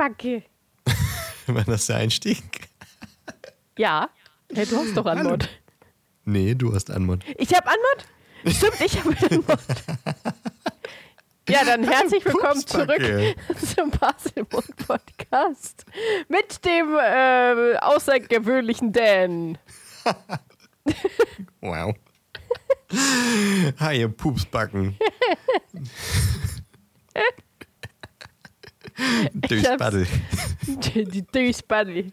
Pupsbacke. War das der Einstieg? Ja. Hey, du hast doch Anmod. Nee, du hast Anmod. Ich habe Anmod? Stimmt, ich habe Anmod. Ja, dann herzlich willkommen zurück zum Baselmund Podcast mit dem äh, außergewöhnlichen Dan. Wow. Hi, ihr Pupsbacken. Baddel. Die, Durchsbuddy.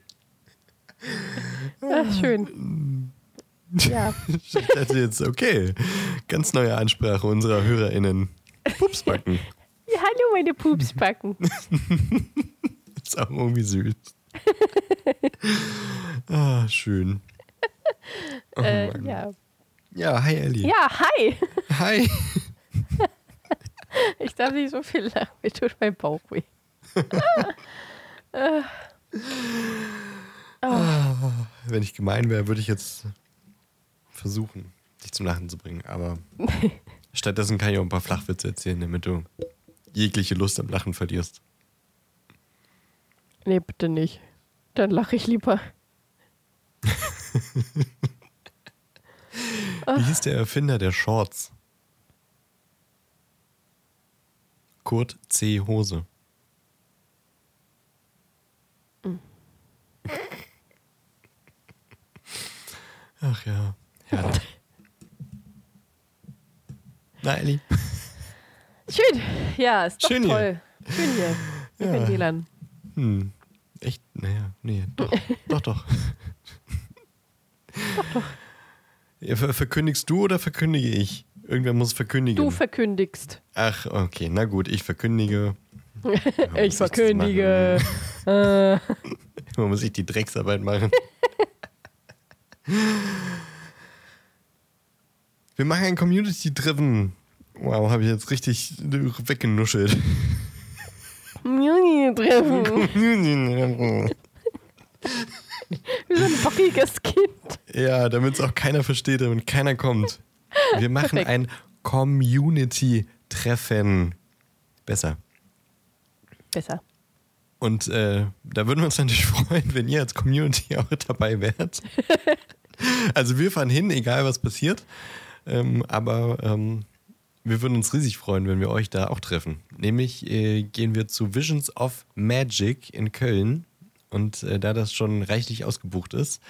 Ach, schön. Ja. Ich dachte jetzt, okay, ganz neue Ansprache unserer HörerInnen. Pupsbacken. ja. Hallo, meine Pupsbacken. Ist auch irgendwie süß. Ah, schön. Oh äh, ja. Ja, hi Ellie. ja, hi. Hi. Ich darf nicht so viel lachen. Mir tut mein Bauch weh. Wenn ich gemein wäre, würde ich jetzt versuchen, dich zum Lachen zu bringen. Aber stattdessen kann ich auch ein paar Flachwitze erzählen, damit du jegliche Lust am Lachen verlierst. Nee, bitte nicht. Dann lache ich lieber. Wie hieß der Erfinder der Shorts? Kurt C. Hose. Ach ja, herrlich. Na, Elli. Schön. Ja, ist doch Schön hier. toll. Schön hier. Wir Ja. ja. WLAN. Hm. Echt? Naja, nee, doch. doch, doch. Doch, doch. Ja, ver verkündigst du oder verkündige ich? Irgendwer muss verkündigen. Du verkündigst. Ach, okay, na gut, ich verkündige. ich verkündige. Man muss ich die Drecksarbeit machen. Wir machen ein Community-Driven. Wow, habe ich jetzt richtig weggenuschelt. Treffen. Wie so ein bockiges Kind. ja, damit es auch keiner versteht und keiner kommt. Wir machen Perfekt. ein Community-Treffen. Besser. Besser. Und äh, da würden wir uns natürlich freuen, wenn ihr als Community auch dabei wärt. also wir fahren hin, egal was passiert. Ähm, aber ähm, wir würden uns riesig freuen, wenn wir euch da auch treffen. Nämlich äh, gehen wir zu Visions of Magic in Köln. Und äh, da das schon reichlich ausgebucht ist,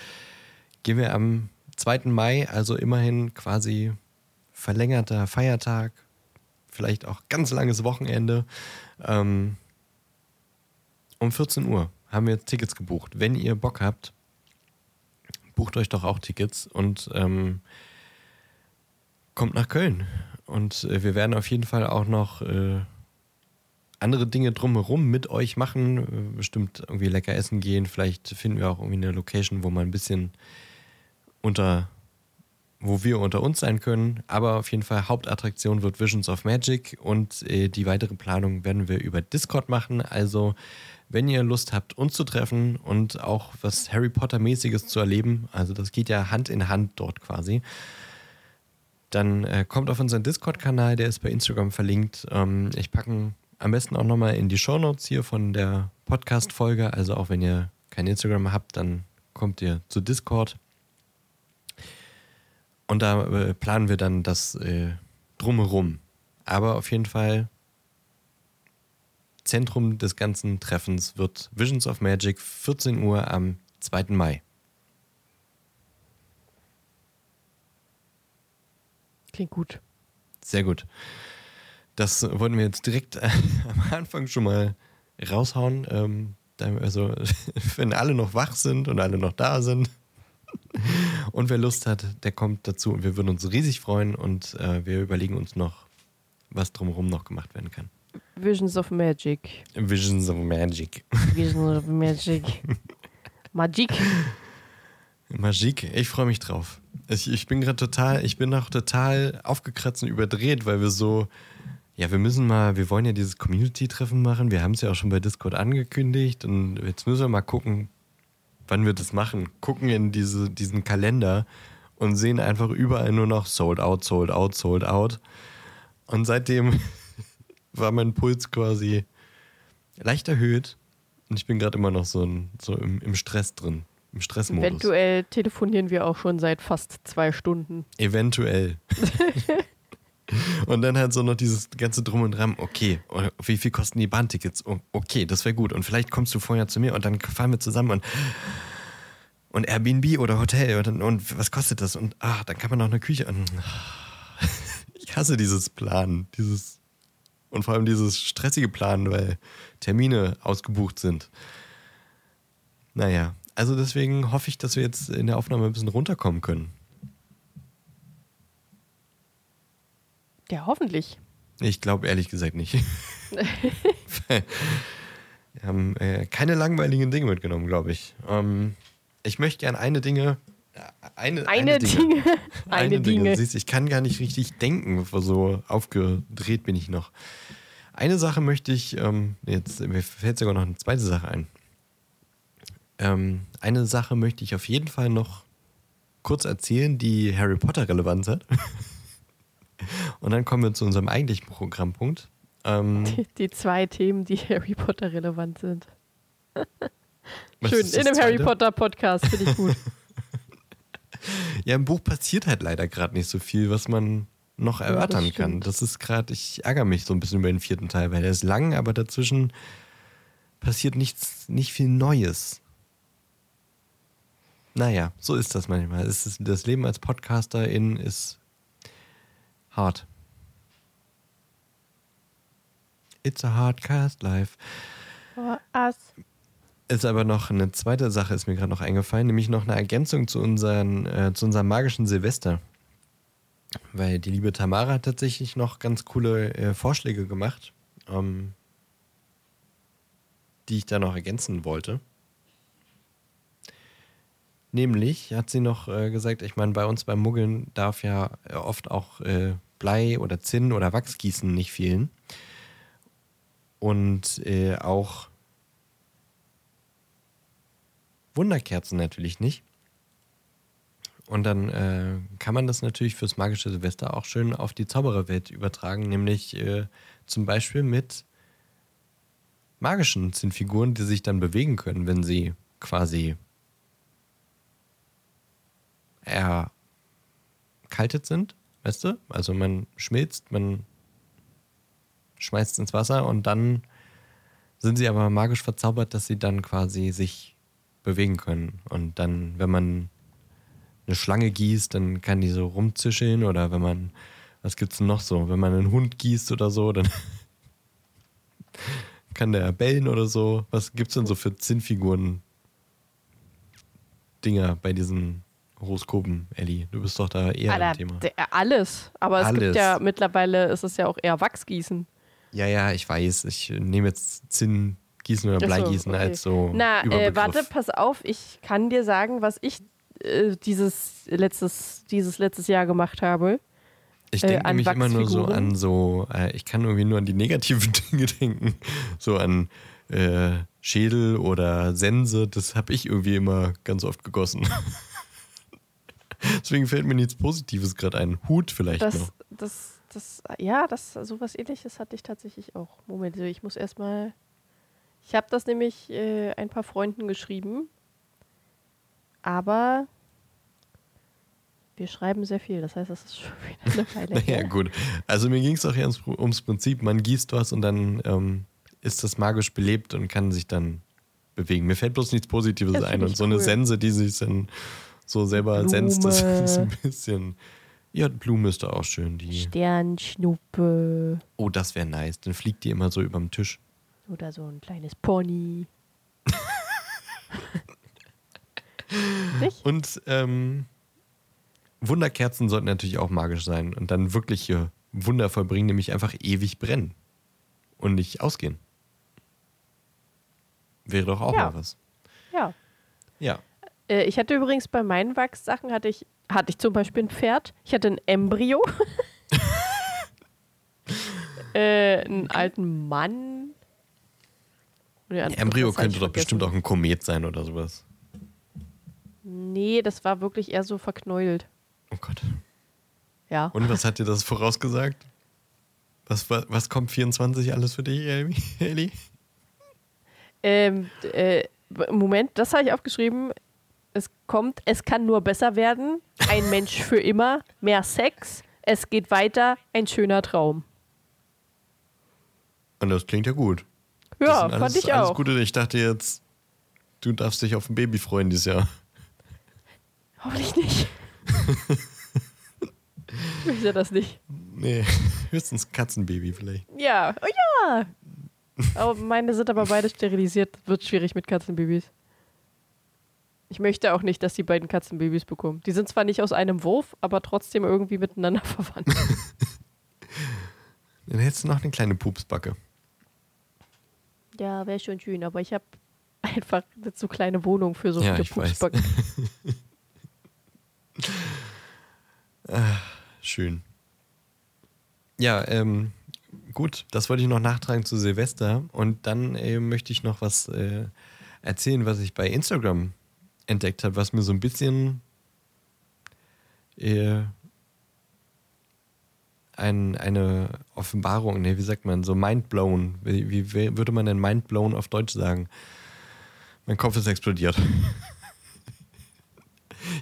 gehen wir am 2. Mai, also immerhin quasi verlängerter Feiertag, vielleicht auch ganz langes Wochenende. Ähm, um 14 Uhr haben wir jetzt Tickets gebucht. Wenn ihr Bock habt, bucht euch doch auch Tickets und ähm, kommt nach Köln. Und äh, wir werden auf jeden Fall auch noch äh, andere Dinge drumherum mit euch machen. Bestimmt irgendwie lecker essen gehen. Vielleicht finden wir auch irgendwie eine Location, wo man ein bisschen unter wo wir unter uns sein können. Aber auf jeden Fall Hauptattraktion wird Visions of Magic und äh, die weitere Planung werden wir über Discord machen. Also wenn ihr Lust habt, uns zu treffen und auch was Harry Potter-mäßiges zu erleben, also das geht ja Hand in Hand dort quasi, dann äh, kommt auf unseren Discord-Kanal, der ist bei Instagram verlinkt. Ähm, ich packe am besten auch nochmal in die Shownotes hier von der Podcast-Folge. Also auch wenn ihr kein Instagram habt, dann kommt ihr zu Discord. Und da äh, planen wir dann das äh, drumherum. Aber auf jeden Fall, Zentrum des ganzen Treffens wird Visions of Magic, 14 Uhr am 2. Mai. Klingt gut. Sehr gut. Das wollten wir jetzt direkt äh, am Anfang schon mal raushauen. Ähm, also, wenn alle noch wach sind und alle noch da sind und wer Lust hat, der kommt dazu und wir würden uns riesig freuen und äh, wir überlegen uns noch, was drumherum noch gemacht werden kann. Visions of Magic. Visions of Magic. Visions of Magic. Magic. Magik, ich freue mich drauf. Ich, ich bin gerade total, ich bin auch total aufgekratzt und überdreht, weil wir so, ja, wir müssen mal, wir wollen ja dieses Community-Treffen machen. Wir haben es ja auch schon bei Discord angekündigt und jetzt müssen wir mal gucken, wann wir das machen. Gucken in diese, diesen Kalender und sehen einfach überall nur noch sold out, sold out, sold out. Und seitdem war mein Puls quasi leicht erhöht. Und ich bin gerade immer noch so, ein, so im, im Stress drin. Im Stressmodus. Eventuell telefonieren wir auch schon seit fast zwei Stunden. Eventuell. und dann halt so noch dieses ganze Drum und Dran. Okay, wie viel kosten die Bahntickets? Okay, das wäre gut. Und vielleicht kommst du vorher zu mir und dann fahren wir zusammen und, und Airbnb oder Hotel. Und, und was kostet das? Und ach, dann kann man noch eine Küche. Und, ich hasse dieses Plan. Dieses und vor allem dieses stressige Planen, weil Termine ausgebucht sind. Naja, also deswegen hoffe ich, dass wir jetzt in der Aufnahme ein bisschen runterkommen können. Ja, hoffentlich. Ich glaube ehrlich gesagt nicht. wir haben äh, keine langweiligen Dinge mitgenommen, glaube ich. Ähm, ich möchte gerne eine Dinge. Äh, eine, eine, eine Dinge. eine, eine Dinge. Dinge. Siehst, ich kann gar nicht richtig denken, so aufgedreht bin ich noch. Eine Sache möchte ich, ähm, jetzt mir fällt sogar noch eine zweite Sache ein. Ähm, eine Sache möchte ich auf jeden Fall noch kurz erzählen, die Harry Potter Relevanz hat. Und dann kommen wir zu unserem eigentlichen Programmpunkt. Ähm, die, die, zwei Themen, die Harry Potter relevant sind. Schön, in einem Harry Potter Podcast, finde ich gut. ja, im Buch passiert halt leider gerade nicht so viel, was man noch erörtern ja, das kann. Das ist gerade, ich ärgere mich so ein bisschen über den vierten Teil, weil der ist lang, aber dazwischen passiert nichts, nicht viel Neues. Naja, so ist das manchmal. Ist, das Leben als Podcasterin ist hart. It's a hard cast life. For us. Ist aber noch eine zweite Sache, ist mir gerade noch eingefallen, nämlich noch eine Ergänzung zu, unseren, äh, zu unserem magischen Silvester. Weil die liebe Tamara hat tatsächlich noch ganz coole äh, Vorschläge gemacht, ähm, die ich da noch ergänzen wollte. Nämlich hat sie noch äh, gesagt, ich meine, bei uns beim Muggeln darf ja oft auch äh, Blei oder Zinn oder Wachsgießen nicht fehlen. Und äh, auch Wunderkerzen natürlich nicht. Und dann äh, kann man das natürlich fürs magische Silvester auch schön auf die Zaubererwelt übertragen, nämlich äh, zum Beispiel mit magischen Zinnfiguren, die sich dann bewegen können, wenn sie quasi erkaltet sind, weißt du? Also man schmilzt, man schmeißt ins Wasser und dann sind sie aber magisch verzaubert, dass sie dann quasi sich bewegen können. Und dann, wenn man eine Schlange gießt, dann kann die so rumzischeln oder wenn man, was gibt's denn noch so? Wenn man einen Hund gießt oder so, dann kann der bellen oder so. Was gibt's denn so für Zinnfiguren Dinger bei diesen Horoskopen, Ellie? Du bist doch da eher Alter, im Thema. Der, alles. Aber alles. es gibt ja mittlerweile ist es ja auch eher Wachsgießen. Ja, ja, ich weiß. Ich nehme jetzt Zinngießen oder Bleigießen so, okay. als so. Na, äh, warte, pass auf. Ich kann dir sagen, was ich äh, dieses, letztes, dieses letztes Jahr gemacht habe. Ich denke äh, nämlich immer nur so an so, äh, ich kann irgendwie nur an die negativen Dinge denken. So an äh, Schädel oder Sense, das habe ich irgendwie immer ganz oft gegossen. Deswegen fällt mir nichts Positives gerade ein. Hut vielleicht das, noch. Das, das, ja, das, sowas ähnliches hatte ich tatsächlich auch. Moment, ich muss erstmal. Ich habe das nämlich äh, ein paar Freunden geschrieben aber wir schreiben sehr viel. Das heißt, das ist schon wieder eine Weile. naja, gut. Also mir ging es auch eher ums Prinzip, man gießt was und dann ähm, ist das magisch belebt und kann sich dann bewegen. Mir fällt bloß nichts Positives das ein. Und so cool. eine Sense, die sich dann so selber Blume. senzt, das ist ein bisschen. Ja, Blume ist da auch schön. Die Sternschnuppe. Oh, das wäre nice. Dann fliegt die immer so über dem Tisch. Oder so ein kleines Pony. Und ähm, Wunderkerzen sollten natürlich auch magisch sein und dann wirkliche Wunder vollbringen, nämlich einfach ewig brennen und nicht ausgehen. Wäre doch auch ja. mal was. Ja. Ja. Äh, ich hatte übrigens bei meinen Wachssachen hatte ich, hatte ich zum Beispiel ein Pferd, ich hatte ein Embryo, äh, einen alten Mann. Ein Embryo könnte doch bestimmt auch ein Komet sein oder sowas. Nee, das war wirklich eher so verknäult. Oh Gott. Ja. Und was hat dir das vorausgesagt? Was, was, was kommt 24 alles für dich, Ellie? Ähm, äh, Moment, das habe ich aufgeschrieben. Es kommt, es kann nur besser werden. Ein Mensch für immer, mehr Sex, es geht weiter, ein schöner Traum. Und das klingt ja gut. Ja, alles, fand ich alles auch. Gute. Ich dachte jetzt, du darfst dich auf ein Baby freuen dieses Jahr. Hoffentlich nicht. ich möchte das nicht. Nee, höchstens Katzenbaby vielleicht. Ja, oh ja. Aber meine sind aber beide sterilisiert. Wird schwierig mit Katzenbabys. Ich möchte auch nicht, dass die beiden Katzenbabys bekommen. Die sind zwar nicht aus einem Wurf, aber trotzdem irgendwie miteinander verwandt. Dann hättest du noch eine kleine Pupsbacke. Ja, wäre schon schön, aber ich habe einfach eine zu kleine Wohnung für so Ja, viele. Pupsbacken. Schön. Ja, ähm, gut, das wollte ich noch nachtragen zu Silvester. Und dann äh, möchte ich noch was äh, erzählen, was ich bei Instagram entdeckt habe, was mir so ein bisschen äh, ein, eine Offenbarung, nee, wie sagt man, so mindblown. Wie, wie wie würde man denn mindblown auf Deutsch sagen? Mein Kopf ist explodiert.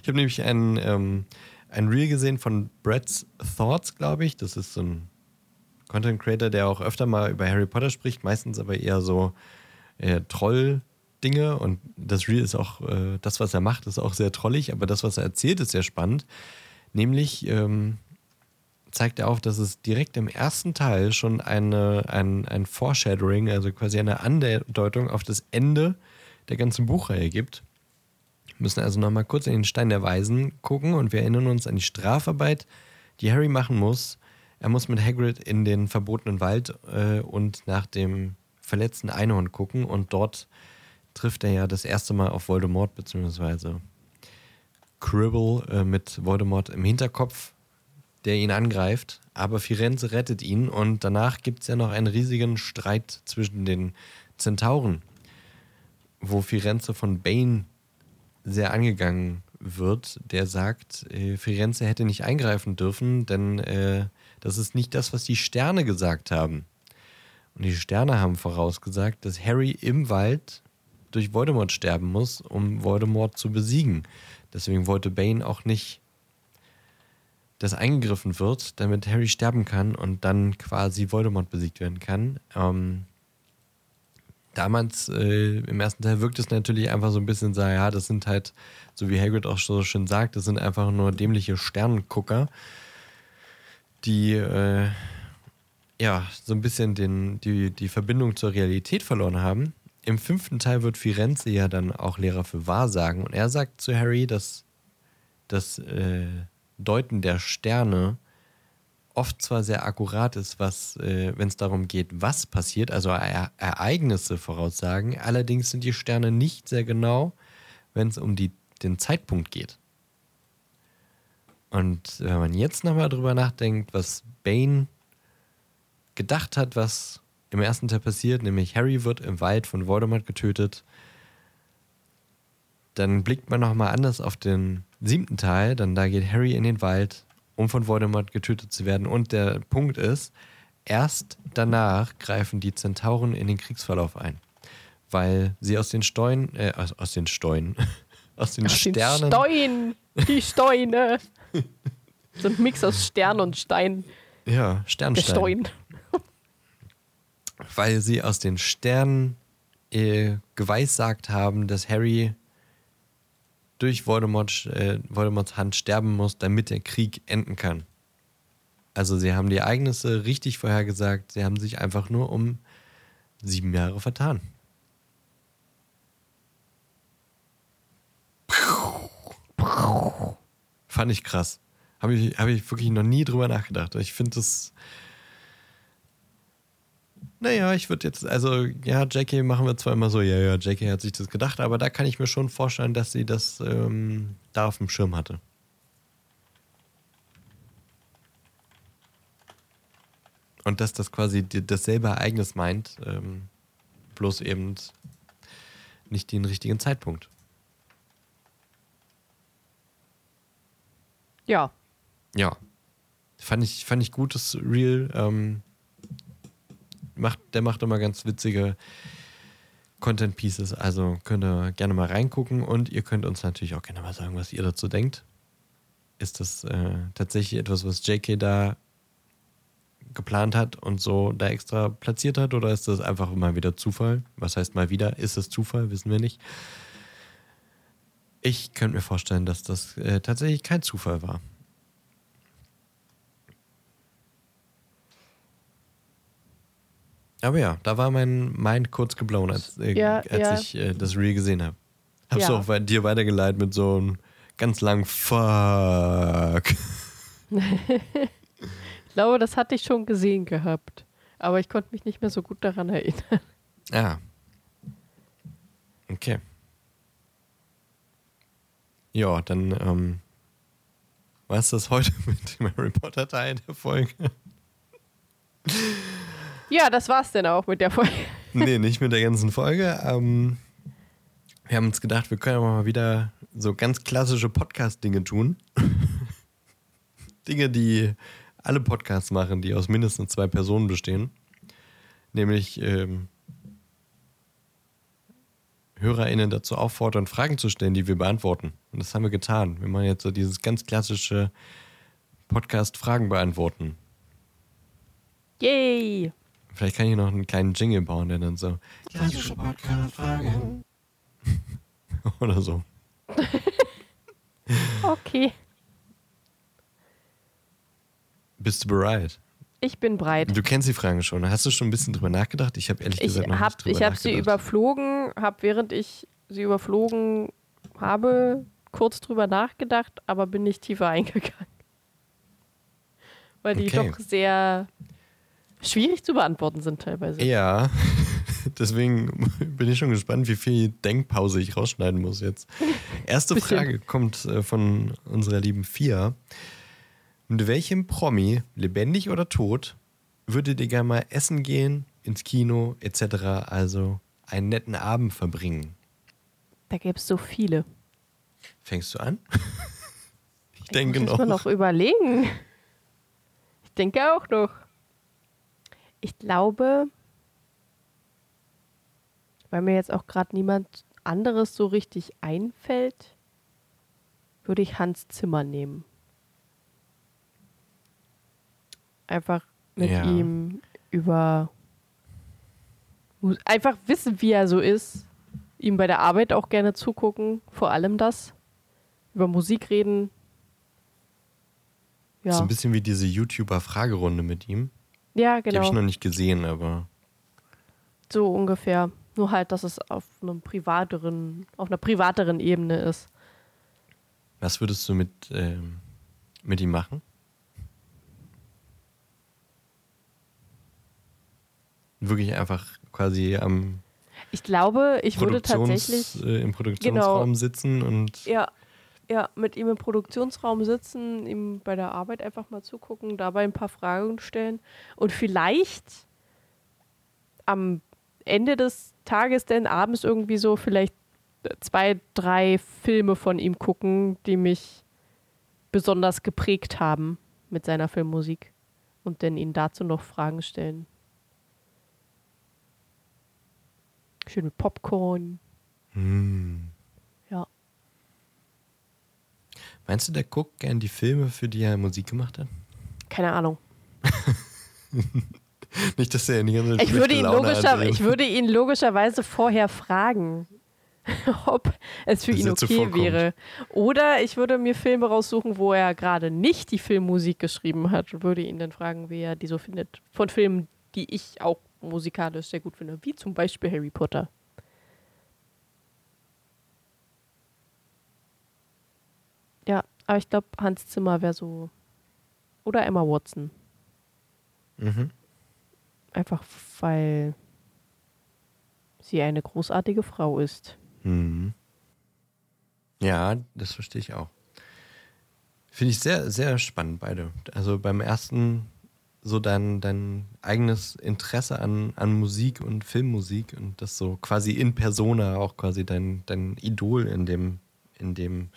ich habe nämlich einen, ähm, ein Reel gesehen von Brett's Thoughts, glaube ich. Das ist so ein Content Creator, der auch öfter mal über Harry Potter spricht, meistens aber eher so äh, Troll-Dinge. Und das Reel ist auch, äh, das, was er macht, ist auch sehr trollig, aber das, was er erzählt, ist sehr spannend. Nämlich ähm, zeigt er auf, dass es direkt im ersten Teil schon eine, ein, ein Foreshadowing, also quasi eine Andeutung auf das Ende der ganzen Buchreihe gibt. Wir müssen also nochmal kurz in den Stein der Weisen gucken und wir erinnern uns an die Strafarbeit, die Harry machen muss. Er muss mit Hagrid in den verbotenen Wald äh, und nach dem verletzten Einhorn gucken und dort trifft er ja das erste Mal auf Voldemort, beziehungsweise Cribble äh, mit Voldemort im Hinterkopf, der ihn angreift. Aber Firenze rettet ihn und danach gibt es ja noch einen riesigen Streit zwischen den Zentauren, wo Firenze von Bane sehr angegangen wird, der sagt, äh, Firenze hätte nicht eingreifen dürfen, denn äh, das ist nicht das, was die Sterne gesagt haben. Und die Sterne haben vorausgesagt, dass Harry im Wald durch Voldemort sterben muss, um Voldemort zu besiegen. Deswegen wollte Bane auch nicht, dass eingegriffen wird, damit Harry sterben kann und dann quasi Voldemort besiegt werden kann. Ähm, damals äh, im ersten Teil wirkt es natürlich einfach so ein bisschen so, ja, das sind halt, so wie Hagrid auch so schön sagt, das sind einfach nur dämliche Sternengucker, die äh, ja so ein bisschen den, die, die Verbindung zur Realität verloren haben. Im fünften Teil wird Firenze ja dann auch Lehrer für Wahrsagen und er sagt zu Harry, dass das äh, Deuten der Sterne oft zwar sehr akkurat ist, äh, wenn es darum geht, was passiert, also e Ereignisse voraussagen. Allerdings sind die Sterne nicht sehr genau, wenn es um die, den Zeitpunkt geht. Und wenn man jetzt nochmal drüber nachdenkt, was Bane gedacht hat, was im ersten Teil passiert, nämlich Harry wird im Wald von Voldemort getötet, dann blickt man nochmal anders auf den siebten Teil, dann da geht Harry in den Wald, um von Voldemort getötet zu werden. Und der Punkt ist, erst danach greifen die Zentauren in den Kriegsverlauf ein. Weil sie aus den Steuen, äh, aus, aus den Steuen, aus den Aus Sternen. Den Stein, die Steine. so ein Mix aus Stern und Stein. ja, Der Sternstein. Stein. Weil sie aus den Sternen äh, geweissagt haben, dass Harry durch Voldemort, äh, Voldemorts Hand sterben muss, damit der Krieg enden kann. Also sie haben die Ereignisse richtig vorhergesagt, sie haben sich einfach nur um sieben Jahre vertan. Fand ich krass. Habe ich, hab ich wirklich noch nie drüber nachgedacht. Ich finde das. Naja, ich würde jetzt, also ja, JK machen wir zwar immer so, ja, ja, JK hat sich das gedacht, aber da kann ich mir schon vorstellen, dass sie das ähm, da auf dem Schirm hatte. Und dass das quasi dasselbe Ereignis meint, ähm, bloß eben nicht den richtigen Zeitpunkt. Ja. Ja. Fand ich, fand ich gutes Real. Ähm, macht, der macht immer ganz witzige Content Pieces. Also könnt ihr gerne mal reingucken und ihr könnt uns natürlich auch gerne mal sagen, was ihr dazu denkt. Ist das äh, tatsächlich etwas, was JK da geplant hat und so da extra platziert hat oder ist das einfach mal wieder Zufall? Was heißt mal wieder? Ist es Zufall? Wissen wir nicht. Ich könnte mir vorstellen, dass das äh, tatsächlich kein Zufall war. Aber ja, da war mein Mind kurz geblown, als, äh, Ja, als ja. ich äh, das Reel gesehen habe. Hab's Ja. auch bei dir weitergeleitet mit so einem ganz langen Fuck. Ich glaube, das hatte ich schon gesehen gehabt. Aber ich konnte mich nicht mehr so gut daran erinnern. Ah. Okay. Ja, dann ähm, war es das heute mit dem Harry Potter Teil der Folge. Ja, das war's denn auch mit der Folge. nee, nicht mit der ganzen Folge. Ähm, wir haben uns gedacht, wir können aber mal wieder so ganz klassische Podcast-Dinge tun. Dinge, die alle Podcasts machen, die aus mindestens zwei Personen bestehen. Nämlich ähm, HörerInnen dazu auffordern, Fragen zu stellen, die wir beantworten. Und das haben wir getan. Wir machen jetzt so dieses ganz klassische Podcast-Fragen beantworten. Yay! Vielleicht kann ich noch einen kleinen Jingle bauen, der dann so klassische Podcast-Fragen oder so. Okay. Bist du bereit? Ich bin breit. Du kennst die Fragen schon. Hast du schon ein bisschen drüber nachgedacht? Ich habe ehrlich Ich gesagt noch habe nicht drüber ich hab sie überflogen, habe während ich sie überflogen habe, kurz drüber nachgedacht, aber bin nicht tiefer eingegangen. Weil die Okay. doch sehr schwierig zu beantworten sind teilweise. Ja, deswegen bin ich schon gespannt, wie viel Denkpause ich rausschneiden muss jetzt. Erste. Frage kommt äh, von unserer lieben Fia. Mit welchem Promi, lebendig oder tot, würdet ihr gerne mal essen gehen, ins Kino etc., also einen netten Abend verbringen? Da gäbe es so viele. Fängst du an? ich denke Muss noch. man noch überlegen. Ich denke auch noch. Ich glaube, weil mir jetzt auch gerade niemand anderes so richtig einfällt, würde ich Hans Zimmer nehmen. Einfach mit Ja. ihm über einfach wissen, wie er so ist. Ihm bei der Arbeit auch gerne zugucken, vor allem das. Über Musik reden. So Ja, ein bisschen wie diese YouTuber-Fragerunde mit ihm. Ja Die habe ich genau. noch nicht gesehen, aber So ungefähr. Nur halt, dass es auf einem privateren, auf einer privateren Ebene ist. was würdest du mit, ähm, mit ihm machen? Wirklich einfach quasi am Ich glaube, ich würde tatsächlich äh, im Produktionsraum sitzen und ja, ja, mit ihm im Produktionsraum sitzen, ihm bei der Arbeit einfach mal zugucken, dabei ein paar Fragen stellen und vielleicht am Ende des Tages denn abends irgendwie so vielleicht zwei, drei Filme von ihm gucken, die mich besonders geprägt haben mit seiner Filmmusik und dann ihn dazu noch Fragen stellen. Schön mit Popcorn. Hm. Ja. Meinst du, der guckt gern die Filme, für die er Musik gemacht hat? Keine Ahnung. Nicht, dass er die ganze Ich würde, ihn logischer, hat. ich würde ihn logischerweise vorher fragen, ob es für Dass ihn okay wäre. Oder ich würde mir Filme raussuchen, wo er gerade nicht die Filmmusik geschrieben hat und würde ihn dann fragen, wie er die so findet. Von Filmen, die ich auch musikalisch sehr gut finde, wie zum Beispiel Harry Potter. Ja, aber ich glaube, Hans Zimmer wäre so. Oder Emma Watson. Mhm. Einfach weil sie eine großartige Frau ist. Mhm. Ja, das verstehe ich auch. Finde ich sehr, sehr spannend, beide. Also beim ersten so dein, dein eigenes Interesse an, an Musik und Filmmusik und das so quasi in Persona auch quasi dein, dein Idol in dem, in dem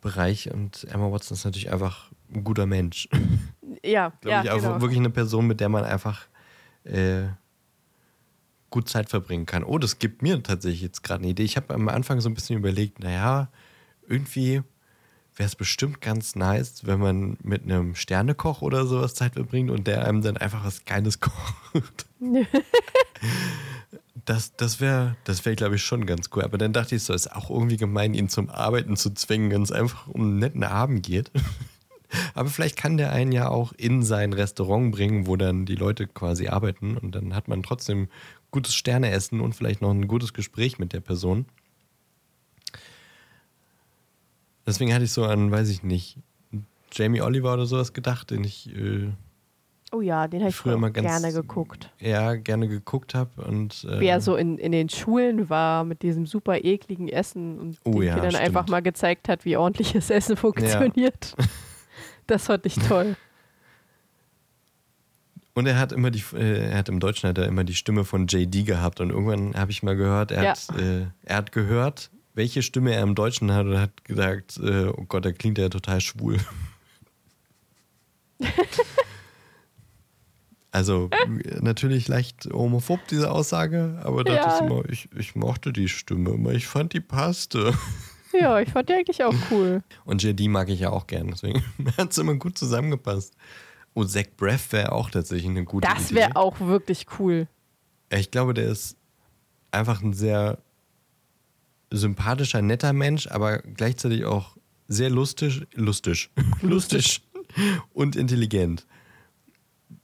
Bereich. Und Emma Watson ist natürlich einfach ein guter Mensch. Ja, Glaube ja, ich auch genau. wirklich eine Person, mit der man einfach äh, gut Zeit verbringen kann. Oh, das gibt mir tatsächlich jetzt gerade eine Idee. Ich habe am Anfang so ein bisschen überlegt, naja, irgendwie wäre es bestimmt ganz nice, wenn man mit einem Sternekoch oder sowas Zeit verbringt und der einem dann einfach was Geiles kocht. das das wäre, das wär, glaube ich, schon ganz cool. Aber dann dachte ich so, ist auch irgendwie gemein, ihn zum Arbeiten zu zwingen, wenn es einfach um einen netten Abend geht. Aber vielleicht kann der einen ja auch in sein Restaurant bringen, wo dann die Leute quasi arbeiten und dann hat man trotzdem gutes Sterneessen und vielleicht noch ein gutes Gespräch mit der Person. Deswegen hatte ich so an, weiß ich nicht, Jamie Oliver oder sowas gedacht, den ich äh, oh ja, den habe ich früher mal ganz gerne geguckt. Ja, gerne geguckt habe und äh, wie er so in, in den Schulen war mit diesem super ekligen Essen und oh, ja, dann stimmt. einfach mal gezeigt hat, wie ordentliches Essen funktioniert. Ja. Das fand ich toll. Und er hat immer die, äh, er hat im Deutschen hat er immer die Stimme von JD gehabt und irgendwann habe ich mal gehört, er, ja. hat, äh, er hat gehört, welche Stimme er im Deutschen hat und hat gesagt, äh, oh Gott, da klingt er total schwul. also natürlich leicht homophob, diese Aussage, aber dachte ja. ich immer, ich, ich mochte die Stimme immer, ich fand die passte. Ja, ich fand die eigentlich auch cool. Und JD mag ich ja auch gern, deswegen hat es immer gut zusammengepasst. Und Zach Braff wäre auch tatsächlich eine gute Das wäre auch wirklich cool. Ich glaube, der ist einfach ein sehr sympathischer, netter Mensch, aber gleichzeitig auch sehr lustig, lustig, lustig und intelligent.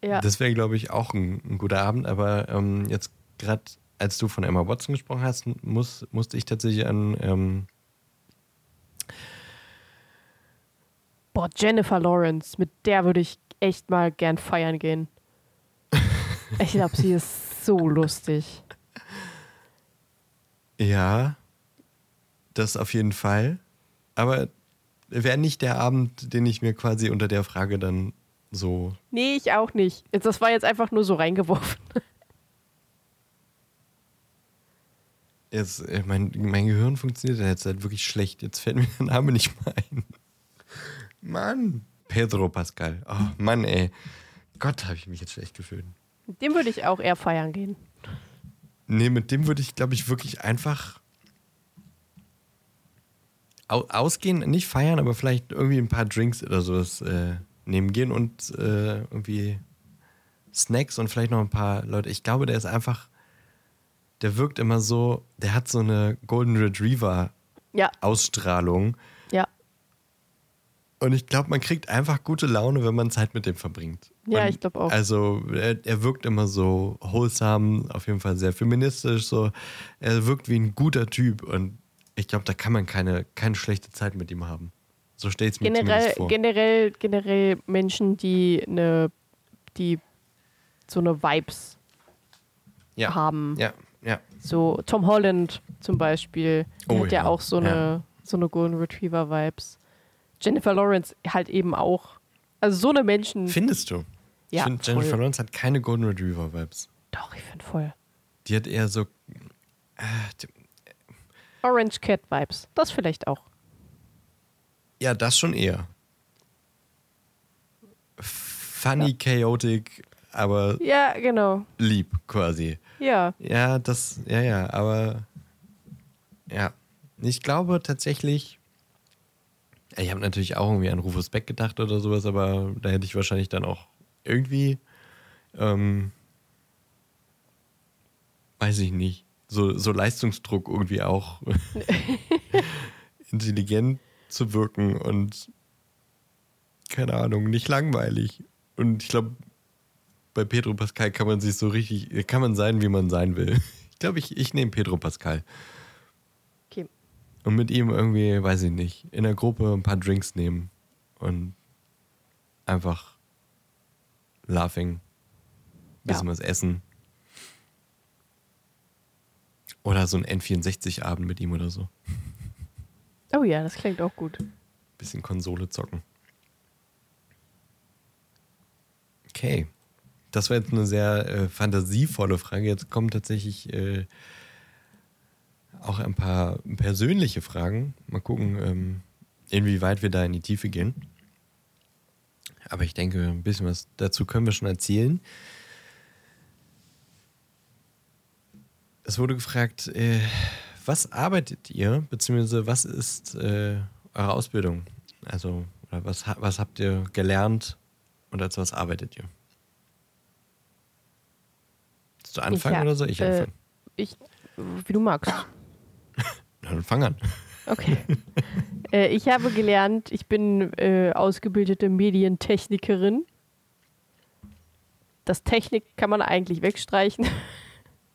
Ja. Das wäre, glaube ich, auch ein, ein, guter Abend. Aber ähm, jetzt gerade, als du von Emma Watson gesprochen hast, muss, musste ich tatsächlich an ähm, Boah, Jennifer Lawrence, mit der würde ich echt mal gern feiern gehen. Ich glaube, sie ist so lustig. Ja, das auf jeden Fall. Aber wäre nicht der Abend, den ich mir quasi unter der Frage dann so. Nee, ich auch nicht. Das war jetzt einfach nur so reingeworfen. Jetzt, äh, mein, mein Gehirn funktioniert jetzt halt wirklich schlecht. Jetzt fällt mir der Name nicht mehr ein. Mann. Pedro Pascal. Oh Mann, ey. Gott, habe ich mich jetzt schlecht gefühlt. Mit dem würde ich auch eher feiern gehen. Nee, mit dem würde ich, glaube ich, wirklich einfach ausgehen, nicht feiern, aber vielleicht irgendwie ein paar Drinks oder sowas äh, nehmen gehen und äh, irgendwie Snacks und vielleicht noch ein paar Leute. Ich glaube, der ist einfach, der wirkt immer so, der hat so eine Golden Retriever ja. Ausstrahlung. Ja. Und ich glaube, man kriegt einfach gute Laune, wenn man Zeit mit dem verbringt. Ja, und ich glaube auch. Also er, er, wirkt immer so wholesome, auf jeden Fall sehr feministisch, so. Er wirkt wie ein guter Typ und ich glaube, da kann man keine, keine schlechte Zeit mit ihm haben. So stellt es mir generell, vor. Generell, generell Menschen, die eine, die so eine Vibes ja. haben. Ja, ja. So Tom Holland zum Beispiel, der oh, hat ja, ja. auch so eine, ja. so eine Golden Retriever Vibes. Jennifer Lawrence halt eben auch. Also so eine Menschen. Findest du? Ja. Ich finde, Jennifer Lawrence hat keine Golden Retriever Vibes. Doch, ich finde voll. Die hat eher so. Äh, Orange Cat Vibes. Das vielleicht auch. Ja, das schon eher. Funny, ja. chaotic, aber. Ja, genau. Lieb quasi. Ja. Ja, das. Ja, ja, aber. Ja. Ich glaube tatsächlich. Ich habe natürlich auch irgendwie an Rufus Beck gedacht oder sowas, aber da hätte ich wahrscheinlich dann auch irgendwie. Ähm, weiß ich nicht so, so Leistungsdruck irgendwie auch intelligent zu wirken und keine Ahnung, nicht langweilig. Und ich glaube, bei Pedro Pascal kann man sich so richtig, kann man sein, wie man sein will. Ich glaube, ich, ich nehme Pedro Pascal. Okay. Und mit ihm irgendwie, weiß ich nicht, in der Gruppe ein paar Drinks nehmen und einfach laughing, bisschen ja. was essen. Oder so ein N64-Abend mit ihm oder so. Oh ja, das klingt auch gut. Bisschen Konsole zocken. Okay. Das war jetzt eine sehr äh, fantasievolle Frage. Jetzt kommen tatsächlich äh, auch ein paar persönliche Fragen. Mal gucken, ähm, inwieweit wir da in die Tiefe gehen. Aber ich denke, ein bisschen was dazu können wir schon erzählen. es wurde gefragt, äh, was arbeitet ihr, beziehungsweise was ist äh, eure Ausbildung? Also, was, was habt ihr gelernt und als was arbeitet ihr? Willst du anfangen ja, oder soll ich äh, anfangen? Ich, wie du magst. Na, dann fang an. Okay. äh, ich habe gelernt, ich bin äh, ausgebildete Medientechnikerin. Das Technik kann man eigentlich wegstreichen.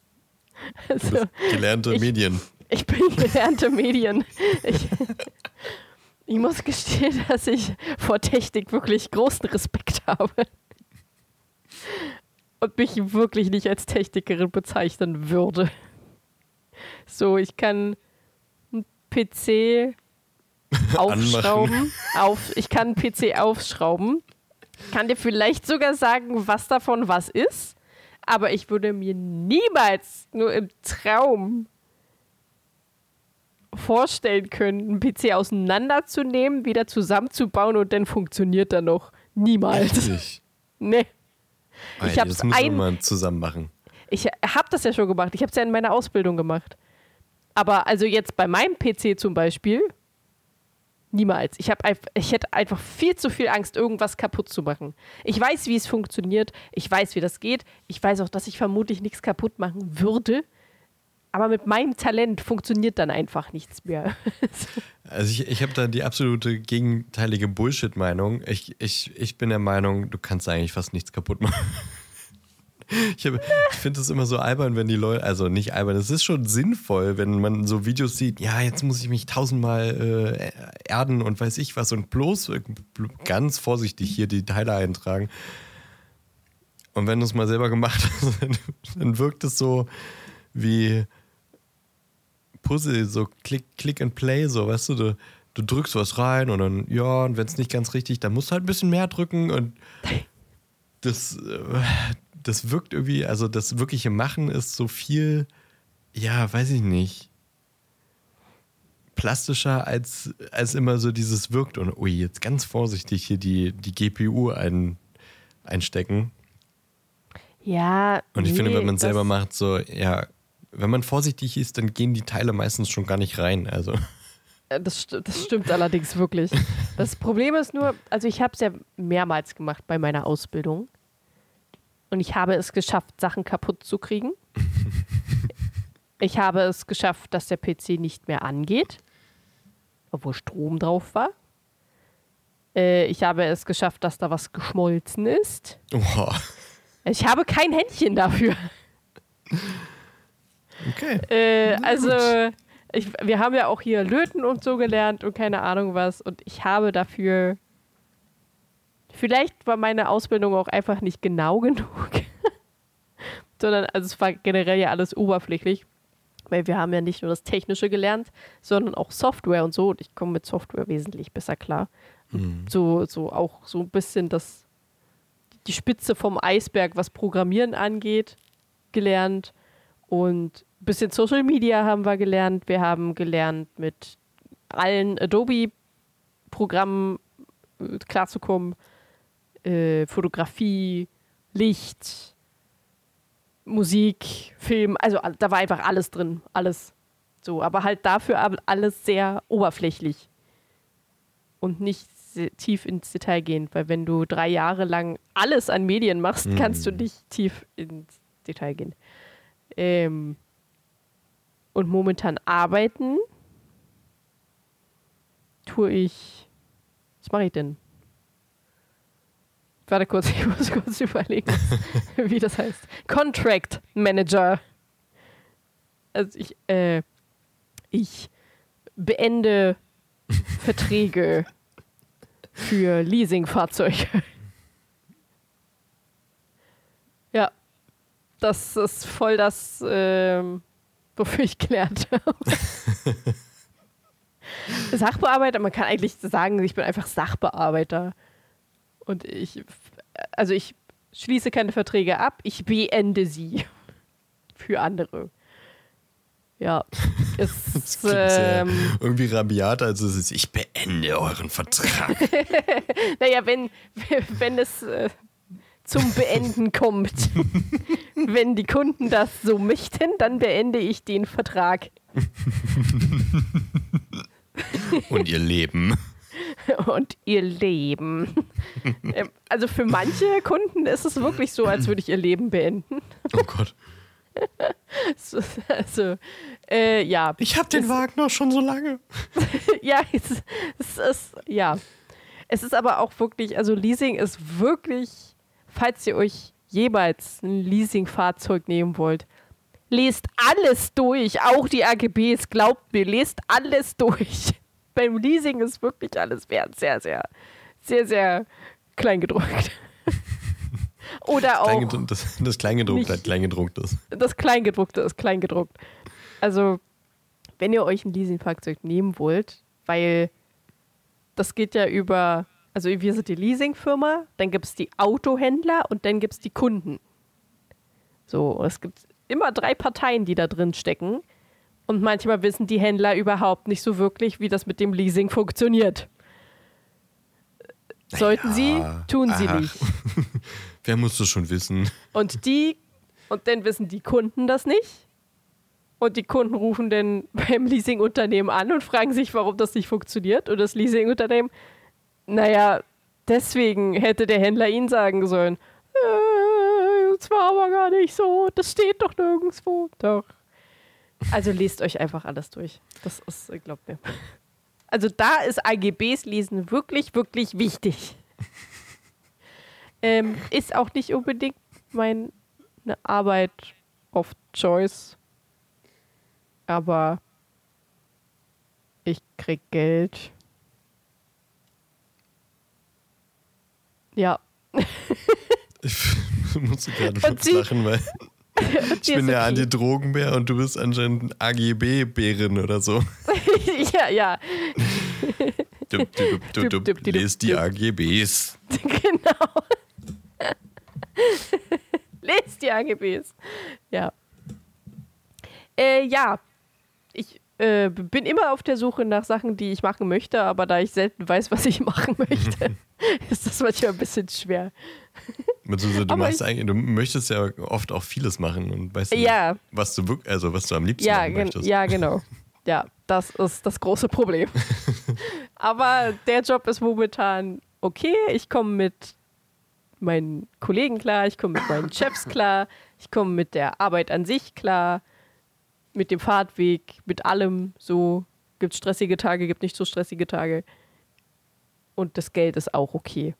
also, gelernte ich, Medien. Ich bin gelernte Medien. Ich, ich muss gestehen, dass ich vor Technik wirklich großen Respekt habe. Und mich wirklich nicht als Technikerin bezeichnen würde. So, ich kann einen PC aufschrauben. auf, ich kann einen PC aufschrauben. Kann dir vielleicht sogar sagen, was davon was ist. Aber ich würde mir niemals nur im Traum vorstellen können, einen PC auseinanderzunehmen, wieder zusammenzubauen und dann funktioniert er noch. Niemals. Echt? Nee. Ich hab's das müssen ein, mal zusammen machen. Ich habe das ja schon gemacht. Ich habe es ja in meiner Ausbildung gemacht. Aber also jetzt bei meinem PC zum Beispiel, niemals. Ich, ich hätte einfach viel zu viel Angst, irgendwas kaputt zu machen. Ich weiß, wie es funktioniert. Ich weiß, wie das geht. Ich weiß auch, dass ich vermutlich nichts kaputt machen würde. Aber mit meinem Talent funktioniert dann einfach nichts mehr. also ich, ich habe da die absolute gegenteilige Bullshit-Meinung. Ich, ich, ich bin der Meinung, du kannst eigentlich fast nichts kaputt machen. Ich, ich finde es immer so albern, wenn die Leute, also nicht albern, es ist schon sinnvoll, wenn man so Videos sieht, ja, jetzt muss ich mich tausendmal äh, erden und weiß ich was und bloß ganz vorsichtig hier die Teile eintragen. Und wenn du es mal selber gemacht hast, dann wirkt es so wie, Puzzle, so Click, Click and Play, so, weißt du, du, du drückst was rein und dann, ja, und wenn es nicht ganz richtig, dann musst du halt ein bisschen mehr drücken und das, äh, das wirkt irgendwie, also das wirkliche Machen ist so viel, ja, weiß ich nicht, plastischer als, als immer so dieses wirkt und, ui, jetzt ganz vorsichtig hier die, die GPU ein, einstecken. Ja. Und ich nee, finde, wenn man es selber macht, so, ja, wenn man vorsichtig ist, dann gehen die Teile meistens schon gar nicht rein. Also. Äh, das, das stimmt allerdings wirklich. Das Problem ist nur, also ich habe es ja mehrmals gemacht bei meiner Ausbildung. Und ich habe es geschafft, Sachen kaputt zu kriegen. Ich habe es geschafft, dass der PC nicht mehr angeht, obwohl Strom drauf war. Äh, ich habe es geschafft, dass da was geschmolzen ist. Oha. Ich habe kein Händchen dafür. Okay. Äh, also, ich, wir haben ja auch hier Löten und so gelernt und keine Ahnung was. Und ich habe dafür. Vielleicht war meine Ausbildung auch einfach nicht genau genug. Sondern, also es war generell ja alles oberflächlich. Weil wir haben ja nicht nur das Technische gelernt, sondern auch Software und so. Und ich komme mit Software wesentlich besser klar. Mhm. So, so auch so ein bisschen das, die Spitze vom Eisberg, was Programmieren angeht, gelernt. Und bisschen Social Media haben wir gelernt. Wir haben gelernt, mit allen Adobe-Programmen äh, klarzukommen. Äh, Fotografie, Licht, Musik, Film, also da war einfach alles drin, alles so, aber halt dafür alles sehr oberflächlich und nicht tief ins Detail gehen, weil wenn du drei Jahre lang alles an Medien machst, mhm. kannst du nicht tief ins Detail gehen. Ähm, und momentan arbeiten tue ich. Was mache ich denn? Warte kurz, ich muss kurz überlegen, wie das heißt. Contract Manager. Also ich, äh, ich beende Verträge für Leasingfahrzeuge. ja, das ist voll das, ähm, wofür ich gelernt habe. Sachbearbeiter, man kann eigentlich sagen, ich bin einfach Sachbearbeiter. Und ich, also ich schließe keine Verträge ab, ich beende sie für andere. Ja, es ähm, irgendwie rabiat, also es ist, ich beende euren Vertrag. naja, wenn, wenn es äh, zum Beenden kommt. Wenn die Kunden das so möchten, dann beende ich den Vertrag. Und ihr Leben. Und ihr Leben. Ähm, also für manche Kunden ist es wirklich so, als würde ich ihr Leben beenden. Oh Gott. Also, äh, ja. Ich habe den Wagen noch schon so lange. ja, es, es ist, ja. Es ist aber auch wirklich, also Leasing ist wirklich, falls ihr euch jemals ein Leasing-Fahrzeug nehmen wollt, lest alles durch, auch die AGBs, glaubt mir, lest alles durch. Beim Leasing ist wirklich alles wert, sehr, sehr, sehr, sehr kleingedruckt. Oder auch. Das, das Kleingedruckte hat Kleingedrucktes. Das Kleingedruckte ist Kleingedruckt. Also, wenn ihr euch ein Leasingfahrzeug nehmen wollt, weil das geht ja über, also wir sind die Leasingfirma, dann gibt es die Autohändler und dann gibt es die Kunden. So, es gibt immer drei Parteien, die da drin stecken. Und manchmal wissen die Händler überhaupt nicht so wirklich, wie das mit dem Leasing funktioniert. Sollten Ja, sie, tun sie ach. nicht. Wer muss das schon wissen? Und die, und dann wissen die Kunden das nicht. Und die Kunden rufen dann beim Leasingunternehmen an und fragen sich, warum das nicht funktioniert. Und das Leasingunternehmen, naja, deswegen hätte der Händler ihnen sagen sollen, äh, das war aber gar nicht so, das steht doch nirgendwo. Doch. Also lest euch einfach alles durch. Das ist, äh, glaubt mir. Also da ist AGBs lesen wirklich, wirklich wichtig. Ähm, ist auch nicht unbedingt meine Arbeit of Choice. Aber ich krieg Geld. Ja. Ich musste gerade kurz lachen, weil ich bin der okay. Anti-Drogen-Bär und du bist anscheinend AGB-Bärin oder so. ja, ja, Du, du, du, du, lest die. AGBs. genau. Lest die AGBs. Ja. Äh, ja. Ich äh, bin immer auf der Suche nach Sachen, die ich machen möchte, aber da ich selten weiß, was ich machen möchte, ist das manchmal ein bisschen schwer. Beziehungsweise du, machst ich- eigentlich, du möchtest ja oft auch vieles machen und weißt nicht, Ja. was du also was du am liebsten Ja, machen möchtest. ja, genau. Ja, das ist das große Problem. Aber der Job ist momentan okay. Ich komme mit meinen Kollegen klar, ich komme mit meinen Chefs klar, ich komme mit der Arbeit an sich klar, mit dem Fahrtweg, mit allem. So gibt stressige Tage, gibt nicht so stressige Tage. Und das Geld ist auch okay.